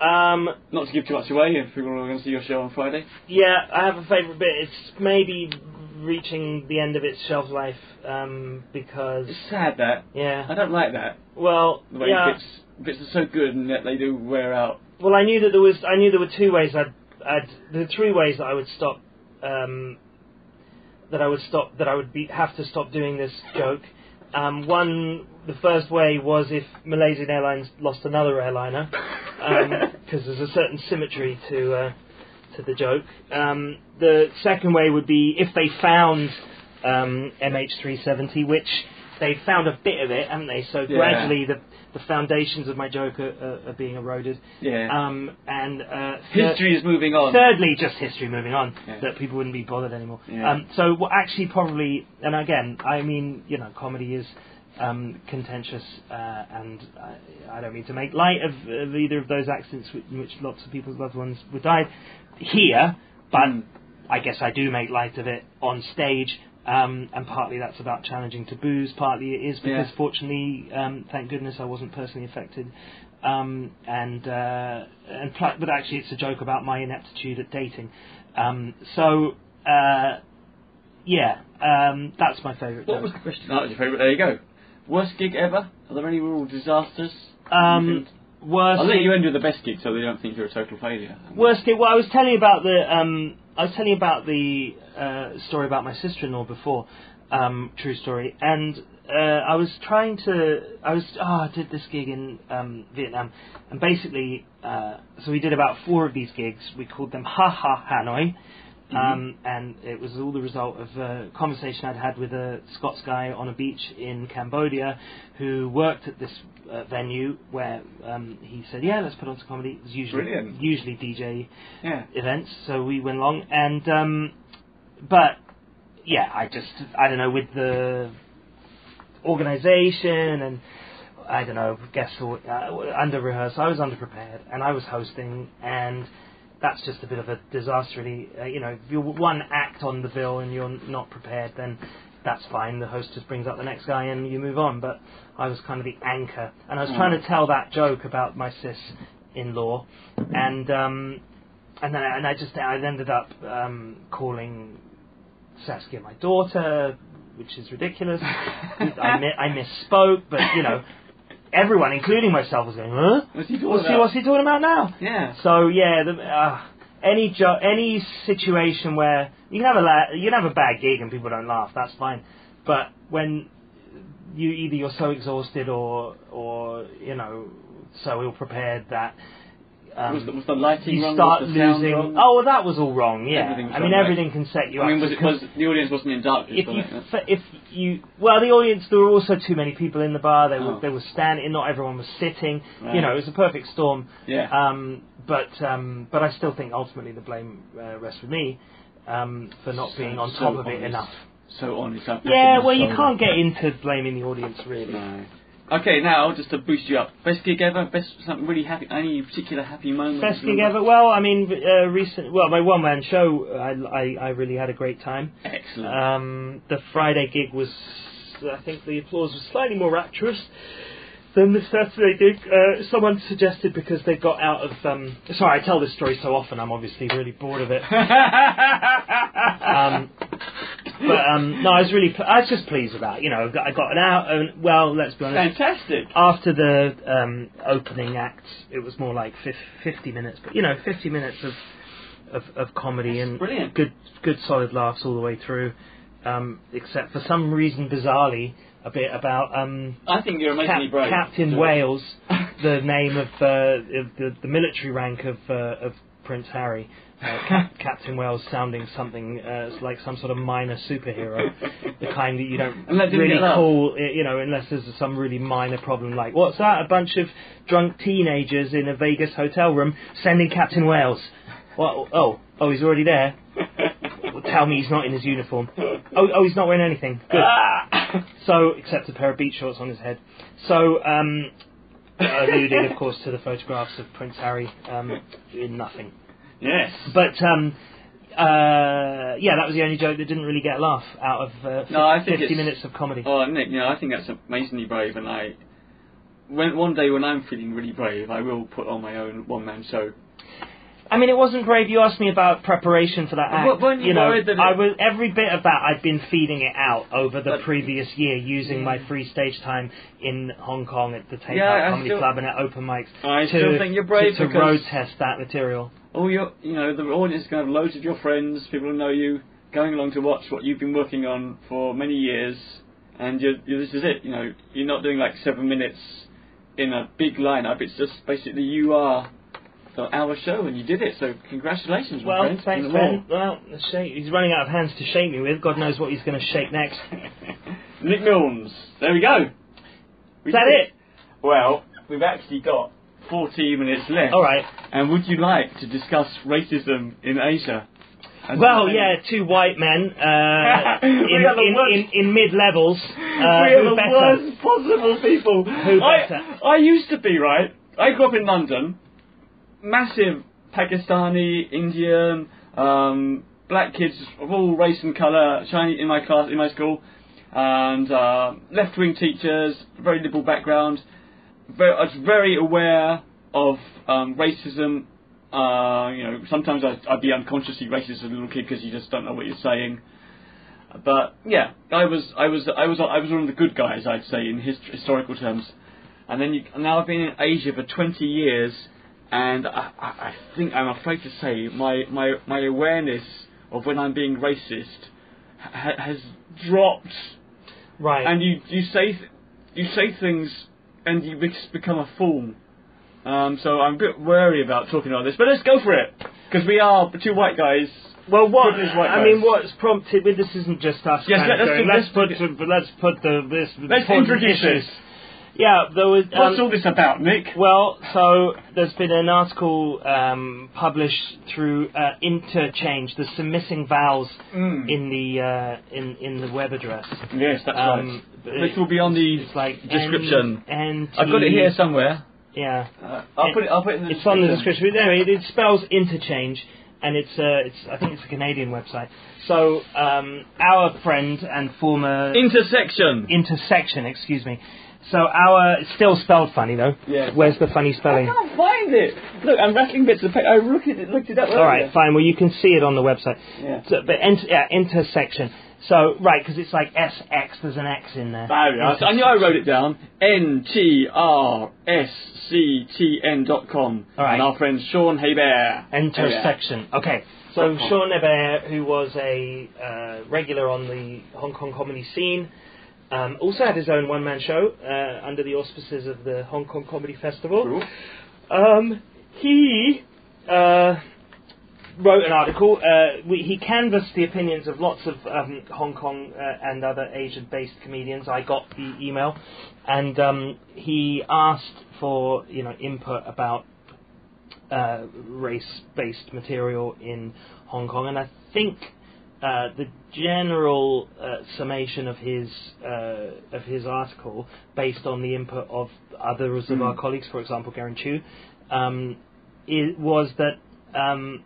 Speaker 2: Um,
Speaker 1: Not to give too much away, if people are going to see your show on Friday.
Speaker 2: yeah, I have a favourite bit. It's maybe reaching the end of its shelf life um, because
Speaker 1: It's sad that
Speaker 2: yeah.
Speaker 1: I don't like that.
Speaker 2: Well,
Speaker 1: The way
Speaker 2: yeah.
Speaker 1: bits bits are so good and yet they do wear out.
Speaker 2: Well, I knew that there was. I knew there were two ways. I'd. I'd there were three ways that I would stop. Um, that I would stop. That I would be have to stop doing this joke. Um, one, the first way was if Malaysian Airlines lost another airliner, because there's a certain symmetry to uh, to the joke. Um, the second way would be if they found um, MH370, which they found a bit of it, haven't they? So
Speaker 1: Yeah.
Speaker 2: gradually the the foundations of my joke are, are, are being eroded.
Speaker 1: Yeah.
Speaker 2: Um, and uh, thir-
Speaker 1: History is moving on.
Speaker 2: Thirdly, just history moving on,
Speaker 1: Yeah.
Speaker 2: that people wouldn't be bothered anymore.
Speaker 1: Yeah.
Speaker 2: Um, so what actually probably, and again, I mean, you know, comedy is um, contentious, uh, and I, I don't mean to make light of, of either of those accidents in which lots of people's loved ones were died here, but
Speaker 1: Mm.
Speaker 2: I guess I do make light of it on stage. Um, and partly that's about challenging taboos. Partly it is because,
Speaker 1: Yeah.
Speaker 2: fortunately, um, thank goodness, I wasn't personally affected. Um, and uh, and pl- but actually, it's a joke about my ineptitude at dating. Um, so uh, yeah, um, that's my favourite
Speaker 1: What
Speaker 2: joke.
Speaker 1: was the question? That was your favourite. There you go. Worst gig ever? Are there any real disasters?
Speaker 2: Um, worst.
Speaker 1: I'll let you end with the best gig so they don't think you're a total failure.
Speaker 2: Worst gig. Well, I was telling you about the. I was telling you about the uh, story about my sister-in-law before. Um, true story. And uh, I was trying to. I was. Oh, I did this gig in um, Vietnam, and basically, uh, so we did about four of these gigs. We called them Ha Ha Hanoi. Um, and it was all the result of a conversation I'd had with a Scots guy on a beach in Cambodia who worked at this uh, venue where um, he said, "Yeah, let's put on some comedy." It was usually
Speaker 1: Brilliant.
Speaker 2: usually DJ
Speaker 1: Yeah.
Speaker 2: events, so we went along. And um, but yeah, I just I don't know with the organisation and I don't know guess what uh, under rehearsal. I was underprepared and I was hosting and. That's just a bit of a disaster, really. Uh, you know, if you're one act on the bill and you're not prepared, then that's fine. The host just brings up the next guy and you move on. But I was kind of the anchor, and I was
Speaker 1: Mm.
Speaker 2: trying to tell that joke about my sis-in-law, and um, and then I, and I just I ended up um, calling Saskia my daughter, which is ridiculous. I, mi- I misspoke, but you know, everyone, including myself, was going, "Huh?
Speaker 1: What's he talking
Speaker 2: What's he,
Speaker 1: about?
Speaker 2: what's he talking about now?"
Speaker 1: Yeah.
Speaker 2: So yeah, the, uh, any jo- any situation where you can have a la- you can have a bad gig and people don't laugh, that's fine. But when you either you're so exhausted or or you know so ill prepared that. Um,
Speaker 1: was, the, was the lighting
Speaker 2: you
Speaker 1: wrong?
Speaker 2: start
Speaker 1: was the
Speaker 2: losing.
Speaker 1: wrong?
Speaker 2: Oh, well, that was all wrong. Yeah,
Speaker 1: Everything
Speaker 2: I mean
Speaker 1: wrong, right?
Speaker 2: everything can set you
Speaker 1: I mean,
Speaker 2: up.
Speaker 1: was it was the audience wasn't in darkness?
Speaker 2: if you
Speaker 1: it?
Speaker 2: if you well the audience there were also too many people in the bar they were
Speaker 1: Oh.
Speaker 2: they were standing not everyone was sitting
Speaker 1: Right.
Speaker 2: you know it was a perfect storm
Speaker 1: Yeah.
Speaker 2: um but um but I still think ultimately the blame uh, rests with me um for not
Speaker 1: So-
Speaker 2: being on
Speaker 1: so
Speaker 2: top of it enough
Speaker 1: so honest.
Speaker 2: Yeah well you can't get into blaming the audience really
Speaker 1: No. Okay, now just to boost you up, best gig ever, best something really happy, any particular happy moment?
Speaker 2: Best gig ever? Well, I mean, uh, recent. Well, my one man show, I, I, I really had a great time.
Speaker 1: Excellent.
Speaker 2: Um, the Friday gig was, I think the applause was slightly more rapturous than the Saturday gig. Uh, someone suggested because they got out of. Um, sorry, I tell this story so often. I'm obviously really bored of it. um, but um, no, I was really. Pl- I was just pleased with that. You know, I got, I got an hour. And, well, let's be honest.
Speaker 1: Fantastic.
Speaker 2: After the um, opening act, it was more like fif- 50 minutes, but you know, 50 minutes of of, of comedy
Speaker 1: That's
Speaker 2: and
Speaker 1: brilliant.
Speaker 2: good good solid laughs all the way through. Um, except for some reason, bizarrely, a bit about um,
Speaker 1: I think you're amazingly
Speaker 2: Cap-
Speaker 1: brave.
Speaker 2: Captain Wales, the name of, uh, of the, the military rank of uh, of Prince Harry. Uh, Cap- Captain Wales sounding something uh, like some sort of minor superhero, the kind that you don't
Speaker 1: And that didn't
Speaker 2: really call, uh, you know, unless there's some really minor problem like, what's that? A bunch of drunk teenagers in a Vegas hotel room sending Captain Wales. What? Oh, oh, he's already there. Tell me he's not in his uniform. Oh, oh, he's not wearing anything. Good.
Speaker 1: Ah!
Speaker 2: So, except a pair of beach shorts on his head. So, um, alluding, of course, to the photographs of Prince Harry um, in nothing.
Speaker 1: yes.
Speaker 2: But, um, uh, yeah, that was the only joke that didn't really get a laugh out of uh,
Speaker 1: No, I think
Speaker 2: 50 minutes of comedy.
Speaker 1: Oh, Nick, you know, I think that's amazingly brave, and I, when one day when I'm feeling really brave, I will put on my own one-man show.
Speaker 2: I mean, it wasn't brave. You asked me about preparation for that act.
Speaker 1: Well, weren't you
Speaker 2: know,
Speaker 1: that it-
Speaker 2: I was every bit of that. I'd been feeding it out over the
Speaker 1: But-
Speaker 2: previous year, using my free stage time in Hong Kong at the Takeout
Speaker 1: Yeah,
Speaker 2: Comedy
Speaker 1: still-
Speaker 2: Club and at open mics.
Speaker 1: I
Speaker 2: to,
Speaker 1: still think you're brave
Speaker 2: to, to road test that material.
Speaker 1: Oh, you you know, the audience is going to have loads of your friends, people who know you, going along to watch what you've been working on for many years, and you're, you this is it. You know, you're not doing like seven minutes in a big lineup. It's just basically you are the hour show, and you did it. So congratulations, my
Speaker 2: Well,
Speaker 1: friend.
Speaker 2: thanks,
Speaker 1: On the wall.
Speaker 2: Ben. Well, shake, he's running out of hands to shake me with. God knows what he's going to shake next.
Speaker 1: Nick Milnes. There we go. We
Speaker 2: Is that it?
Speaker 1: Well, we've actually got 14 minutes left.
Speaker 2: All right.
Speaker 1: And would you like to discuss racism in Asia? As
Speaker 2: Well, yeah, two white men uh, in,
Speaker 1: We are the
Speaker 2: in, in, in mid levels. Uh,
Speaker 1: we are the
Speaker 2: better?
Speaker 1: worst possible people.
Speaker 2: Who
Speaker 1: I,
Speaker 2: better?
Speaker 1: I used to be, right? I grew up in London. Massive Pakistani, Indian, um, black kids of all race and colour, Chinese in my class, in my school, and uh, left-wing teachers, very liberal background. Very, I was very aware of um, racism. Uh, you know, sometimes I'd, I'd be unconsciously racist as a little kid because you just don't know what you're saying. But yeah, I was I was I was I was one of the good guys, I'd say, in his, historical terms. And then you, now I've been in Asia for 20 years, and I, I, I think I'm afraid to say my, my, my awareness of when I'm being racist ha- has dropped.
Speaker 2: Right.
Speaker 1: And you you say th- you say things, and you bec- become a fool. Um, so I'm a bit wary about talking about this, but let's go for it because we are two white guys.
Speaker 2: Well, what I mean, what's prompted? Well, this isn't just us.
Speaker 1: Yes,
Speaker 2: kind of
Speaker 1: let's
Speaker 2: let's,
Speaker 1: let's
Speaker 2: put the, let's put the this.
Speaker 1: Let's introduce this.
Speaker 2: Yeah, there was.
Speaker 1: What's
Speaker 2: um,
Speaker 1: all this about, Nick?
Speaker 2: Well, so there's been an article um, published through uh, Interchange. There's some missing vowels
Speaker 1: Mm.
Speaker 2: in the uh, in in the web address.
Speaker 1: Yes, that's
Speaker 2: Um,
Speaker 1: right. Which will be on the
Speaker 2: It's like
Speaker 1: description. I've got it here somewhere.
Speaker 2: Yeah,
Speaker 1: Uh, I'll put it. I'll put it in the
Speaker 2: it's on the description. But anyway, it, it spells interchange, and it's uh, it's I think it's a Canadian website. So um, our friend and former
Speaker 1: Intersection.
Speaker 2: intersection, excuse me. So our it's still spelled funny though.
Speaker 1: Yeah.
Speaker 2: Where's the funny spelling?
Speaker 1: I can't find it. Look, I'm rattling bits of paper. I looked at it, looked it up.
Speaker 2: All right, fine. Well, you can see it on the website.
Speaker 1: Yeah.
Speaker 2: So, but inter- yeah, intersection. So right, because it's like S X. There's an X in there.
Speaker 1: We are. I knew I wrote it down. N T R S C T N dot com.
Speaker 2: All right.
Speaker 1: And our friend Sean Hebert.
Speaker 2: Intersection. Okay. So Sean Hebert, who was a uh, regular on the Hong Kong comedy scene, Um, also had his own one-man show uh, under the auspices of the Hong Kong Comedy Festival.
Speaker 1: Cool.
Speaker 2: Um, he uh, wrote an article. Uh, we, he canvassed the opinions of lots of um, Hong Kong uh, and other Asian-based comedians. I got the email, and um, he asked for you know input about uh, race-based material in Hong Kong, and I think. Uh, the general uh, summation of his uh, of his article, based on the input of others of
Speaker 1: Mm.
Speaker 2: our colleagues, for example, Garen Chu, um, it was that um,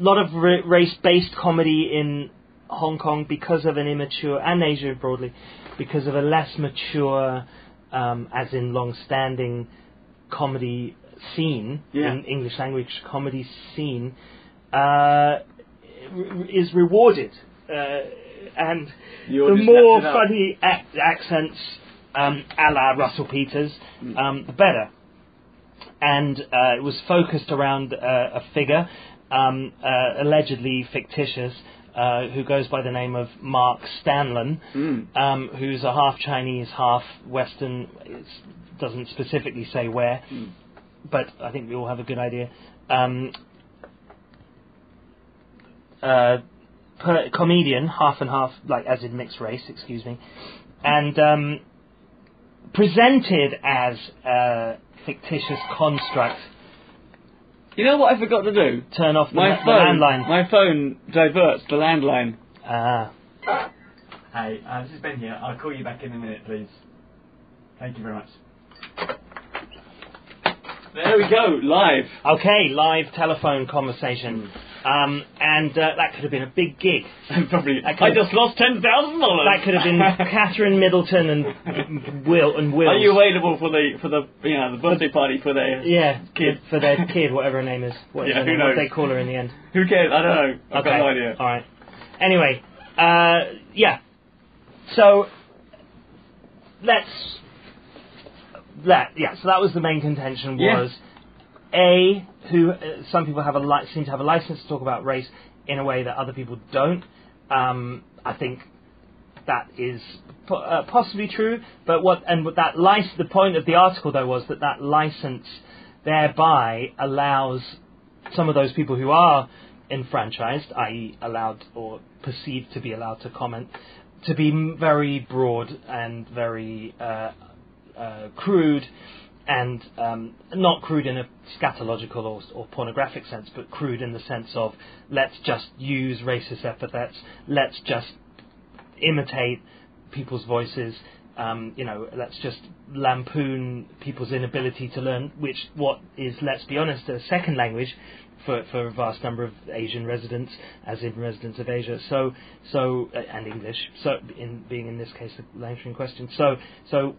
Speaker 2: a lot of ra- race-based comedy in Hong Kong because of an immature and Asia broadly because of a less mature, um, as in long-standing comedy scene
Speaker 1: Yeah.
Speaker 2: in English language comedy scene uh, r- is rewarded, uh, and
Speaker 1: The
Speaker 2: the more funny ac- accents, um, a la Russell Peters,
Speaker 1: Mm.
Speaker 2: um, the better. And uh, it was focused around uh, a figure, um, uh, allegedly fictitious, uh, who goes by the name of Mark Stanlon,
Speaker 1: Mm.
Speaker 2: um, who's a half Chinese, half Western. It doesn't specifically say where,
Speaker 1: Mm.
Speaker 2: but I think we all have a good idea. Uh, per, comedian, half and half, like as in mixed race, excuse me, and um, presented as a fictitious construct.
Speaker 1: You know what I forgot to do?
Speaker 2: Turn off the,
Speaker 1: My
Speaker 2: la- the
Speaker 1: phone.
Speaker 2: landline.
Speaker 1: My phone diverts the landline.
Speaker 2: Ah,
Speaker 1: Hey, uh, this is Ben here. I'll call you back in a minute, please. Thank you very much. There we go, live.
Speaker 2: okay, live telephone conversation, um, and uh, that could have been a big gig.
Speaker 1: Probably.
Speaker 2: I could-
Speaker 1: just lost ten thousand dollars.
Speaker 2: That could have been Catherine Middleton and Will and Will.
Speaker 1: Are you available for the for the you know the birthday party for their
Speaker 2: Yeah,
Speaker 1: Kid.
Speaker 2: for their kid, whatever her name is. What,
Speaker 1: Yeah, who
Speaker 2: name? what they call her in the end.
Speaker 1: Who cares? I don't know. I've
Speaker 2: okay.
Speaker 1: got no idea.
Speaker 2: All right. Anyway, uh, yeah. So let's that yeah. So that was the main contention
Speaker 1: Yeah.
Speaker 2: was a who uh, some people have a li- seem to have a license to talk about race in a way that other people don't. Um, I think that is po- uh, possibly true, but what and what that license. The point of the article though was that that license thereby allows some of those people who are enfranchised, i.e., allowed or perceived to be allowed to comment, to be very broad and very uh, uh, crude, and um, not crude in a scatological or, or pornographic sense, but crude in the sense of let's just use racist epithets, let's just imitate people's voices. Um, you know, let's just lampoon people's inability to learn, which what is, let's be honest, a second language for, for a vast number of Asian residents, as in residents of Asia. So, so uh, and English. So, in being in this case the language in question. So, so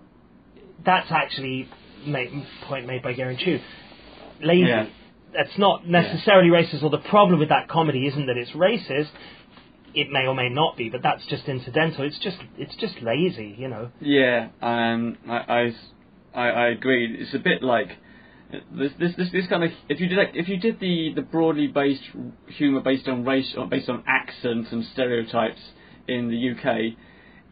Speaker 2: that's actually point made by Garen Chu. Lazy.
Speaker 1: Yeah.
Speaker 2: That's not necessarily racist. Or the problem with that comedy isn't that it's racist. It may or may not be, but that's just incidental. It's just it's just lazy, you know.
Speaker 1: Yeah, um, I, I, I, agree. It's a bit like this, this, this, this kind of. If you did, like, if you did the, the broadly based humour based on race, or based on accents and stereotypes in the UK,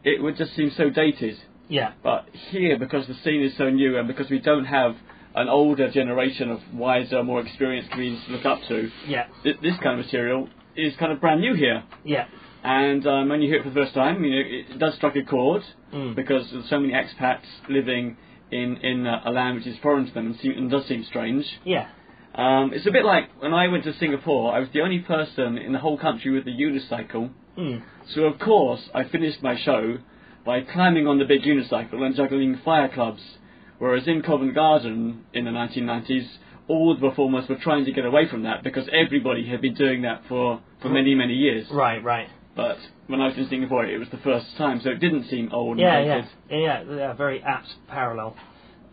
Speaker 1: it would just seem so dated.
Speaker 2: Yeah.
Speaker 1: But here, because the scene is so new, and because we don't have an older generation of wiser, more experienced comedians to look up to,
Speaker 2: Yeah.
Speaker 1: th- this kind of material is kind of brand new here.
Speaker 2: Yeah.
Speaker 1: And um, when you hear it for the first time, you know, it does strike a chord
Speaker 2: Mm.
Speaker 1: because there's so many expats living in in uh, a land which is foreign to them and, seem, and does seem strange.
Speaker 2: Yeah.
Speaker 1: Um, it's a bit like when I went to Singapore. I was the only person in the whole country with a unicycle.
Speaker 2: Mm.
Speaker 1: So of course I finished my show by climbing on the big unicycle and juggling fire clubs. Whereas in Covent Garden in the 1990s, all the performers were trying to get away from that because everybody had been doing that for, for many, many years.
Speaker 2: Right. Right.
Speaker 1: But when I was in Singapore, it was the first time, so it didn't seem old
Speaker 2: Yeah.
Speaker 1: and
Speaker 2: Yeah. Yeah. Yeah. yeah. Very apt parallel.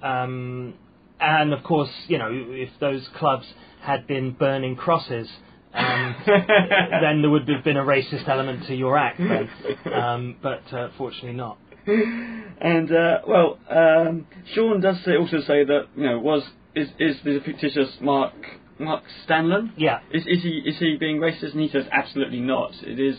Speaker 2: Um, and of course, you know, if those clubs had been burning crosses. Um, then there would have been a racist element to your act, then. Um, but uh, fortunately not.
Speaker 1: and uh, well, um, Sean does say, also say that you know was is is the fictitious Mark Mark Stanlon?
Speaker 2: Yeah.
Speaker 1: Is is he is he being racist? And he says absolutely not. It is.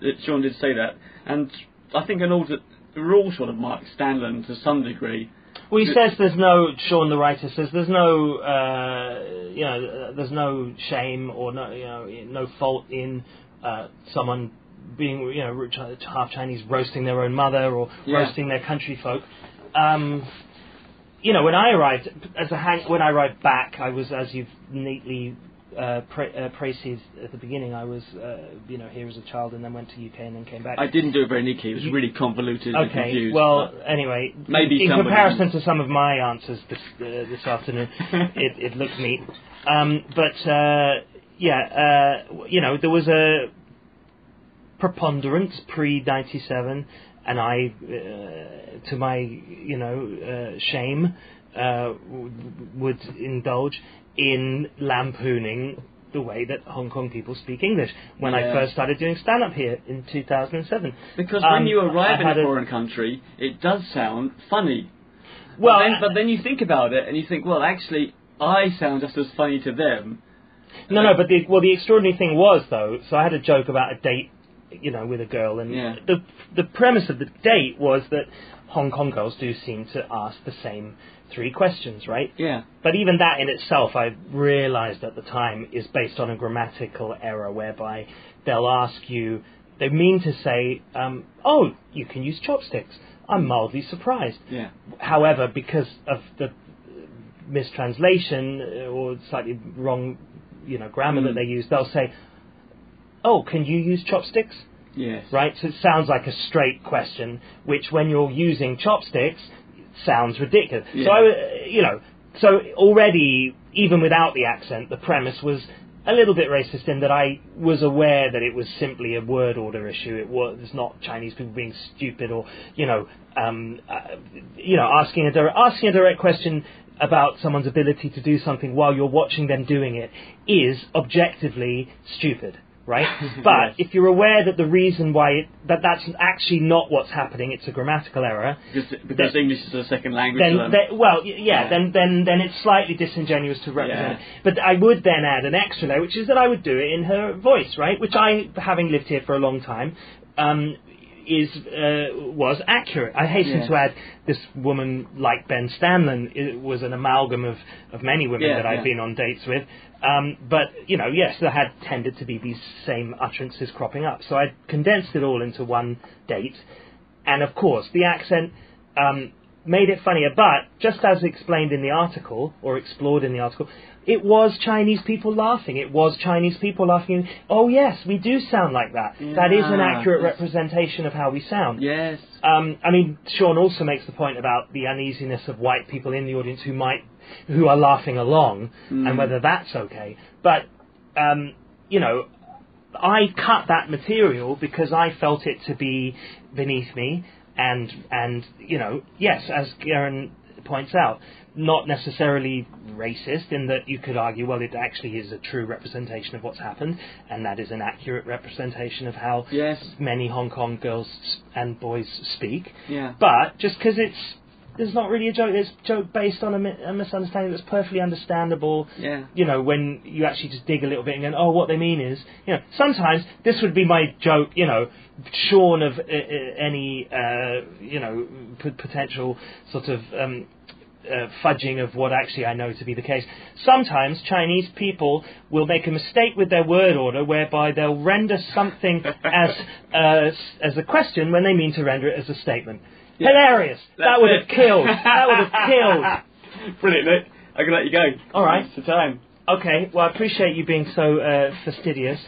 Speaker 1: It, Sean did say that, and I think an alter, we're all sort of Mark Stanlon to some degree.
Speaker 2: Well, he says there's no. Sean, the writer says there's no, uh, you know, there's no shame or no, you know, no fault in uh, someone being, you know, half Chinese roasting their own mother or
Speaker 1: Yeah.
Speaker 2: roasting their country folk. Um, you know, when I arrived as a hang, when I arrived back, I was as you've neatly uh, pra- uh, at the beginning. I was, uh, you know, here as a child and then went to UK and then came back.
Speaker 1: I didn't do it very neatly. It was really convoluted and
Speaker 2: Okay.
Speaker 1: confused.
Speaker 2: Well, anyway,
Speaker 1: Maybe
Speaker 2: in comparison to some of my answers this uh, this afternoon, it, it looked neat. Um, but uh, yeah, uh, you know, there was a preponderance pre ninety seven, and I, uh, to my you know uh, shame, uh, w- would indulge in lampooning the way that Hong Kong people speak English when I first started doing stand up here in 2007.
Speaker 1: because
Speaker 2: Um,
Speaker 1: when you arrive
Speaker 2: I
Speaker 1: in a foreign country, it does sound funny.
Speaker 2: Well,
Speaker 1: but then,
Speaker 2: uh,
Speaker 1: but then you think about it and you think, well, actually, I sound just as funny to them.
Speaker 2: No, no, but the well, the extraordinary thing was though. So I had a joke about a date, you know, with a girl, and
Speaker 1: Yeah.
Speaker 2: the the premise of the date was that Hong Kong girls do seem to ask the same three questions, right?
Speaker 1: Yeah.
Speaker 2: But even that in itself, I realised at the time, is based on a grammatical error whereby they'll ask you, they mean to say, um, "Oh, you can use chopsticks." I'm mildly surprised.
Speaker 1: Yeah.
Speaker 2: However, because of the mistranslation uh, or slightly wrong, you know, grammar
Speaker 1: Mm.
Speaker 2: that they use, they'll say, "Oh, can you use chopsticks?"
Speaker 1: Yes.
Speaker 2: Right. So it sounds like a straight question, which when you're using chopsticks, sounds ridiculous.
Speaker 1: Yeah.
Speaker 2: So I, you know, so already even without the accent, the premise was. A little bit racist in that I was aware that it was simply a word order issue. It was not Chinese people being stupid or, you know, um, uh, you know, asking a direct, asking a direct question about someone's ability to do something while you're watching them doing it is objectively stupid, right? But
Speaker 1: Yes.
Speaker 2: if you're aware that the reason why it, that that's actually not what's happening, it's a grammatical error.
Speaker 1: Because, because
Speaker 2: Then-
Speaker 1: English is a second language
Speaker 2: Then, then well, yeah,
Speaker 1: Yeah.
Speaker 2: then then then it's slightly disingenuous to represent.
Speaker 1: Yeah.
Speaker 2: it. But I would then add an extra layer, which is that I would do it in her voice, right? Which I, having lived here for a long time, um, is uh, was accurate. I hasten
Speaker 1: Yeah.
Speaker 2: to add, this woman like Ben Stanlon was an amalgam of, of many women
Speaker 1: Yeah,
Speaker 2: that I've
Speaker 1: yeah.
Speaker 2: been on dates with. Um, but you know, yes, there had tended to be these same utterances cropping up. So I condensed it all into one date, and of course, the accent. Um, made it funnier, but just as explained in the article, or explored in the article, it was Chinese people laughing. It was Chinese people laughing. Oh yes, we do sound like that. that is an accurate representation of how we sound.
Speaker 1: yes.
Speaker 2: Um, I mean, Sean also makes the point about the uneasiness of white people in the audience who might, who are laughing along,
Speaker 1: Mm.
Speaker 2: and whether that's okay. But, um, you know, I cut that material because I felt it to be beneath me, and and you know, yes, as Garen points out, not necessarily racist in that you could argue, well, it actually is a true representation of what's happened, and that is an accurate representation of how
Speaker 1: Yes.
Speaker 2: many Hong Kong girls and boys speak.
Speaker 1: Yeah.
Speaker 2: But just because it's there's not really a joke. It's a joke based on a, mi- a misunderstanding that's perfectly understandable.
Speaker 1: Yeah.
Speaker 2: You know, when you actually just dig a little bit and go, oh, what they mean is, you know, sometimes this would be my joke. You know, shorn of uh, uh, any, uh, you know, p- potential sort of. Um, uh, fudging of what actually I know to be the case. Sometimes Chinese people will make a mistake with their word order whereby they'll render something as uh, as a question when they mean to render it as a statement.
Speaker 1: Yeah.
Speaker 2: Hilarious!
Speaker 1: That's
Speaker 2: that would have killed. That would have killed.
Speaker 1: Brilliant, Nick. I can let you go.
Speaker 2: All right.
Speaker 1: It's the time.
Speaker 2: Okay, well, I appreciate you being so uh, fastidious.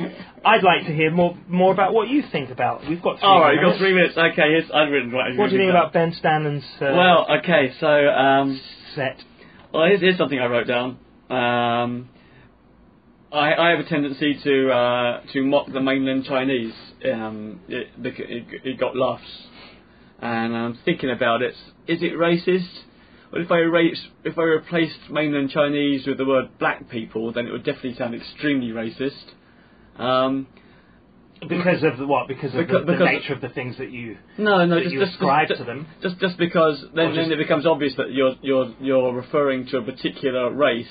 Speaker 2: I'd like to hear more more about what you think about. We've got three
Speaker 1: All right, you've
Speaker 2: minutes.
Speaker 1: got three minutes. Okay, here's, I've written what.
Speaker 2: What do you think about Ben Stannon's uh,
Speaker 1: Well, okay, so um,
Speaker 2: set?
Speaker 1: well, here's, here's something I wrote down. Um, I, I have a tendency to uh, to mock the mainland Chinese. Um, it, it, it got laughs, and I'm thinking about it. Is it racist? Well, if I erase, if I replaced mainland Chinese with the word black people, then it would definitely sound extremely racist. Um,
Speaker 2: Because of the, what? Because of
Speaker 1: Because-
Speaker 2: the, the
Speaker 1: because-
Speaker 2: nature of the things that you
Speaker 1: no, no, just
Speaker 2: you
Speaker 1: just, just,
Speaker 2: to them.
Speaker 1: just just because then,
Speaker 2: Or
Speaker 1: then it becomes obvious that you're you're you're referring to a particular race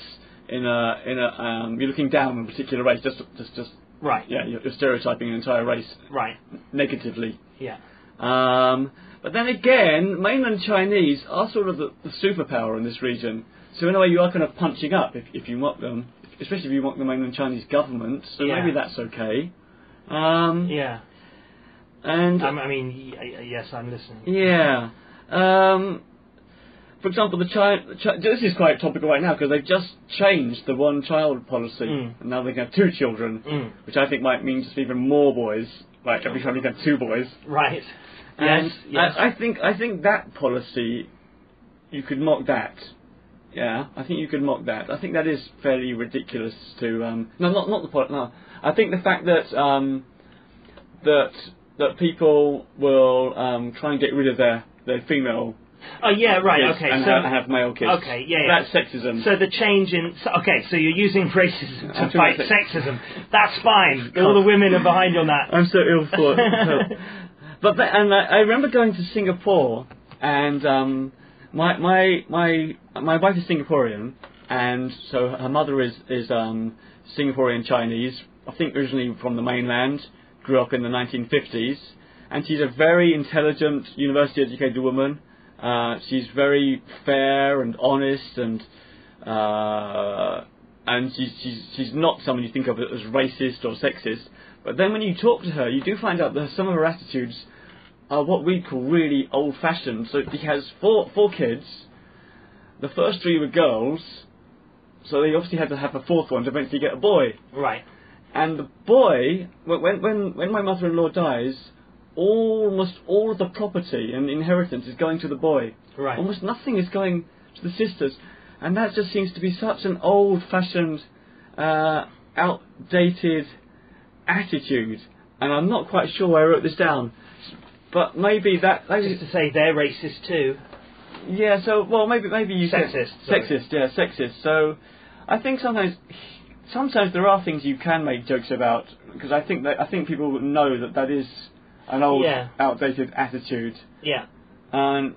Speaker 1: in a in a um, you're looking down on a particular race just just just
Speaker 2: Right.
Speaker 1: yeah you're, you're stereotyping an entire race
Speaker 2: Right.
Speaker 1: negatively.
Speaker 2: Yeah.
Speaker 1: Um, but then again, mainland Chinese are sort of the, the superpower in this region. So in a way, you are kind of punching up if, if you want them, especially if you want the mainland Chinese government. So
Speaker 2: Yeah.
Speaker 1: maybe that's okay. Um,
Speaker 2: Yeah.
Speaker 1: And
Speaker 2: Um, I mean, yes, I'm listening.
Speaker 1: yeah. Um, for example, the child. Chi- this is quite topical right now because they've just changed the one-child policy,
Speaker 2: Mm.
Speaker 1: and now they can have two children,
Speaker 2: Mm.
Speaker 1: which I think might mean just even more boys. Like every time you can have two boys.
Speaker 2: Right.
Speaker 1: And
Speaker 2: Yes. Yes.
Speaker 1: I, I think I think that policy, you could mock that. Yeah, I think you could mock that. I think that is fairly ridiculous to. Um, no, not not the point. No, I think the fact that um, that that people will um, try and get rid of their their female
Speaker 2: oh yeah. Right. Okay.
Speaker 1: and
Speaker 2: so.
Speaker 1: have, have male kids.
Speaker 2: Okay, yeah, yeah.
Speaker 1: That's sexism.
Speaker 2: so the change in so, okay, so you're using racism
Speaker 1: I'm
Speaker 2: to fight sexism. That's fine. All the women are behind you on that.
Speaker 1: I'm so ill thought. but the, and I, I remember going to Singapore, and um, my my my my wife is Singaporean, and so her mother is is um, Singaporean Chinese. I think originally from the mainland, grew up in the 1950s, and she's a very intelligent, university-educated woman. Uh, she's very fair and honest, and uh, and she's, she's she's not someone you think of as racist or sexist. But then when you talk to her, you do find out that some of her attitudes are what we call really old-fashioned. So he has four four kids. The first three were girls, so they obviously had to have a fourth one to eventually get a boy.
Speaker 2: Right.
Speaker 1: And the boy, when when when my mother-in-law dies, almost all of the property and inheritance is going to the boy.
Speaker 2: Right.
Speaker 1: Almost nothing is going to the sisters, and that just seems to be such an old-fashioned, uh, outdated attitude. And I'm not quite sure why I wrote this down, but maybe that maybe
Speaker 2: Just to say they're racist too.
Speaker 1: yeah, so well, maybe maybe you
Speaker 2: Sexist,
Speaker 1: sexist, yeah, sexist. So I think sometimes sometimes there are things you can make jokes about because I think that I think people know that that is an old,
Speaker 2: Yeah.
Speaker 1: outdated attitude,
Speaker 2: Yeah.
Speaker 1: and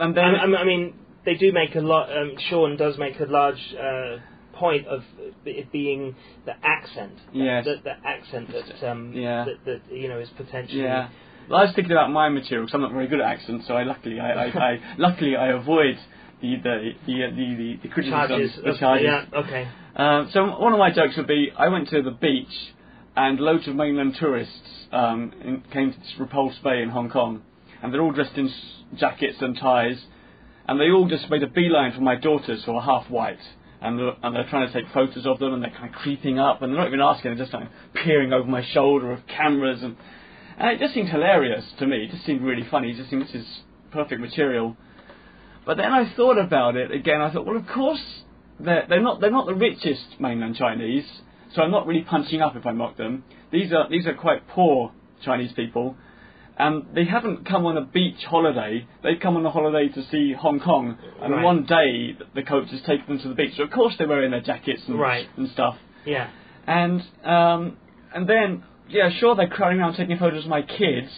Speaker 1: and then
Speaker 2: I, I mean, they do make a lot. Um, Sean does make a large uh, point of it being the accent.
Speaker 1: Yes.
Speaker 2: The, the accent that um,
Speaker 1: Yeah.
Speaker 2: that, that you know is potentially.
Speaker 1: yeah. Well, I was thinking about my material because I'm not very good at accents, so I luckily I, I, I luckily I avoid the the the the, the, the criticism,
Speaker 2: Charges.
Speaker 1: the charges.
Speaker 2: Yeah. Okay.
Speaker 1: Um, so one of my jokes would be, I went to the beach, and loads of mainland tourists um, in, came to this Repulse Bay in Hong Kong, and they're all dressed in jackets and ties, and they all just made a beeline for my daughters who are half white, and they're, and they're trying to take photos of them, and they're kind of creeping up, and they're not even asking, they're just of peering over my shoulder of cameras, and, and it just seemed hilarious to me. It just seemed really funny. It just seemed this is perfect material. But then I thought about it again. I thought, well, of course they're, they're not they're not the richest mainland Chinese, so I'm not really punching up if I mock them. These are these are quite poor Chinese people, and they haven't come on a beach holiday. They've come on a holiday to see Hong Kong, and
Speaker 2: Right.
Speaker 1: one day the coach has taken them to the beach. So of course they're wearing their jackets and
Speaker 2: Right.
Speaker 1: and stuff.
Speaker 2: Yeah.
Speaker 1: And um, and then yeah, sure they're crowding around taking photos of my kids.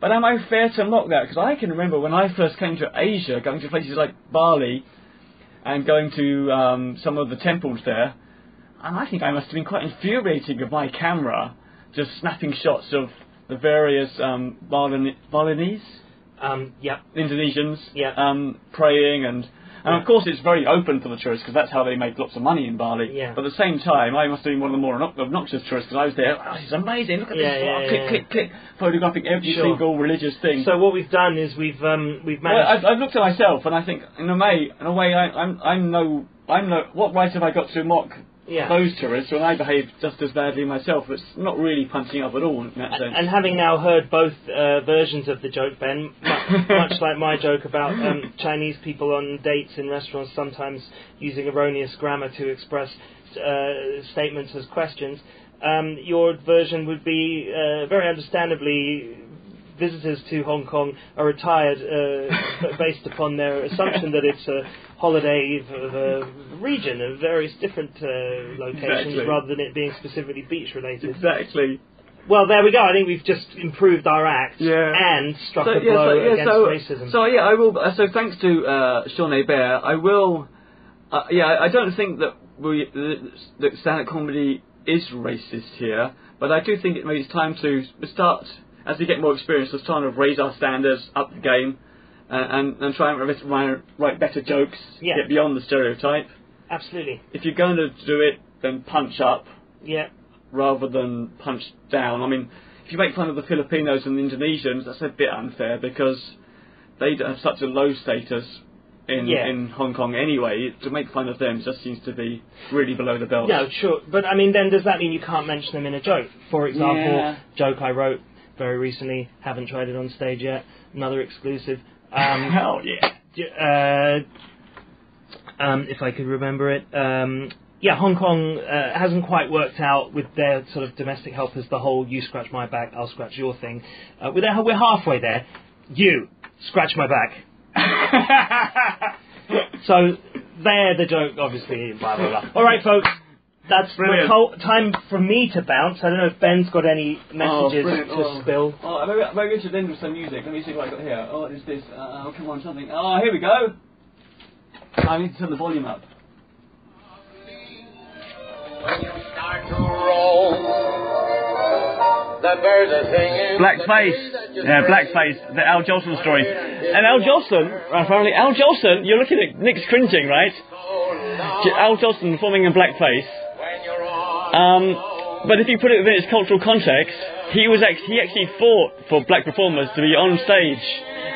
Speaker 1: But am I fair to mock that? Because I can remember when I first came to Asia, going to places like Bali, and going to um, some of the temples there, and I think I must have been quite infuriating with my camera, just snapping shots of the various um, Balin- Balinese,
Speaker 2: Um. Yep.
Speaker 1: Indonesians,
Speaker 2: Yeah.
Speaker 1: um, praying and. And of course, it's very open for the tourists because that's how they make lots of money in Bali.
Speaker 2: Yeah.
Speaker 1: But at the same time, I must have been one of the more obnoxious tourists because I was there. Oh, this is amazing! Look at
Speaker 2: Yeah,
Speaker 1: this!
Speaker 2: yeah,
Speaker 1: oh, click, click, click, photographing every
Speaker 2: Sure.
Speaker 1: single religious thing.
Speaker 2: So what we've done is we've um we've
Speaker 1: Well,
Speaker 2: managed.
Speaker 1: I've, I've looked at myself and I think, in a way, in a way, I, I'm, I'm no, I'm no. What right have I got to mock
Speaker 2: yeah.
Speaker 1: those tourists when I behave just as badly myself? It's not really punching up at all in that sense.
Speaker 2: And having now heard both uh, versions of the joke, Ben, mu- much like my joke about um, Chinese people on dates in restaurants sometimes using erroneous grammar to express uh, statements as questions, um, your version would be uh, very understandably. Visitors to Hong Kong are retired uh, based upon their assumption that it's a holiday of a region of various different uh, locations
Speaker 1: Exactly.
Speaker 2: rather than it being specifically beach related.
Speaker 1: exactly.
Speaker 2: Well, there we go. I think we've just improved our act
Speaker 1: Yeah.
Speaker 2: and struck
Speaker 1: So,
Speaker 2: a
Speaker 1: yeah,
Speaker 2: blow
Speaker 1: so, yeah,
Speaker 2: against
Speaker 1: so,
Speaker 2: racism.
Speaker 1: so yeah, I will. Uh, so thanks to uh, Sean Hebert, I will. Uh, yeah, I- I don't think that we that stand-up comedy is racist here, but I do think it maybe it's time to start as we get more experience, it's time to raise our standards, up the game, and, and, and try and write, write, write better jokes,
Speaker 2: Yeah.
Speaker 1: get beyond the stereotype.
Speaker 2: Absolutely.
Speaker 1: If you're going to do it, then punch up
Speaker 2: Yeah.
Speaker 1: rather than punch down. I mean, if you make fun of the Filipinos and the Indonesians, that's a bit unfair because they have such a low status in
Speaker 2: Yeah.
Speaker 1: in Hong Kong anyway. To make fun of them just seems to be really below the belt.
Speaker 2: No, sure. But I mean, then does that mean you can't mention them in a joke? For example,
Speaker 1: Yeah.
Speaker 2: joke I wrote very recently, haven't tried it on stage yet. Another exclusive. Um,
Speaker 1: Hell yeah.
Speaker 2: uh, um, if I could remember it. Um, yeah, Hong Kong uh, hasn't quite worked out with their sort of domestic helpers, the whole you scratch my back, I'll scratch your thing. Uh, we're, there, we're halfway there. You scratch my back. So there, the joke, obviously, blah, blah, blah. All right, folks. That's
Speaker 1: Brilliant.
Speaker 2: the whole time for me to bounce. I don't know if Ben's got any messages
Speaker 1: brilliant.
Speaker 2: to
Speaker 1: Oh.
Speaker 2: spill.
Speaker 1: Oh, maybe, maybe I should end with some music. Let me see what I got here. Oh, what is this? Uh, oh, come on, something. Oh, here we go. I need to turn the volume up.
Speaker 3: When you start to roll, the birds are singing.
Speaker 1: Blackface. Yeah, Blackface, the Al Jolson story. And Al Jolson, apparently, Al Jolson, you're looking at Nick's cringing, right? Al Jolson performing in blackface. Um, but if you put it within its cultural context, he was actually, he actually fought for black performers to be on stage,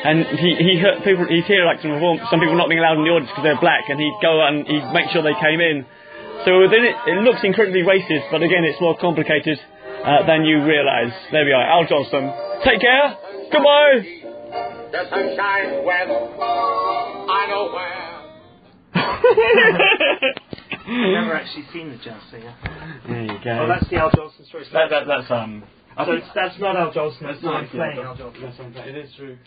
Speaker 1: and he he hurt people. He'd hear like some perform, some people not being allowed in the audience because they're black, and he'd go and he'd make sure they came in. So within it, it looks incredibly racist, but again, it's more complicated uh, than you realise. There we are, Al Jolson. Take care. Goodbye.
Speaker 3: The sun shines west. I know where.
Speaker 2: I've never actually seen the jazz singer.
Speaker 1: there you go.
Speaker 2: Oh, that's the Al Jolson story. So,
Speaker 1: that, that, that's um.
Speaker 2: So it's, that's not Al Jolson. That's
Speaker 1: not
Speaker 2: not playing Al Jolson.
Speaker 1: Yes, it is true.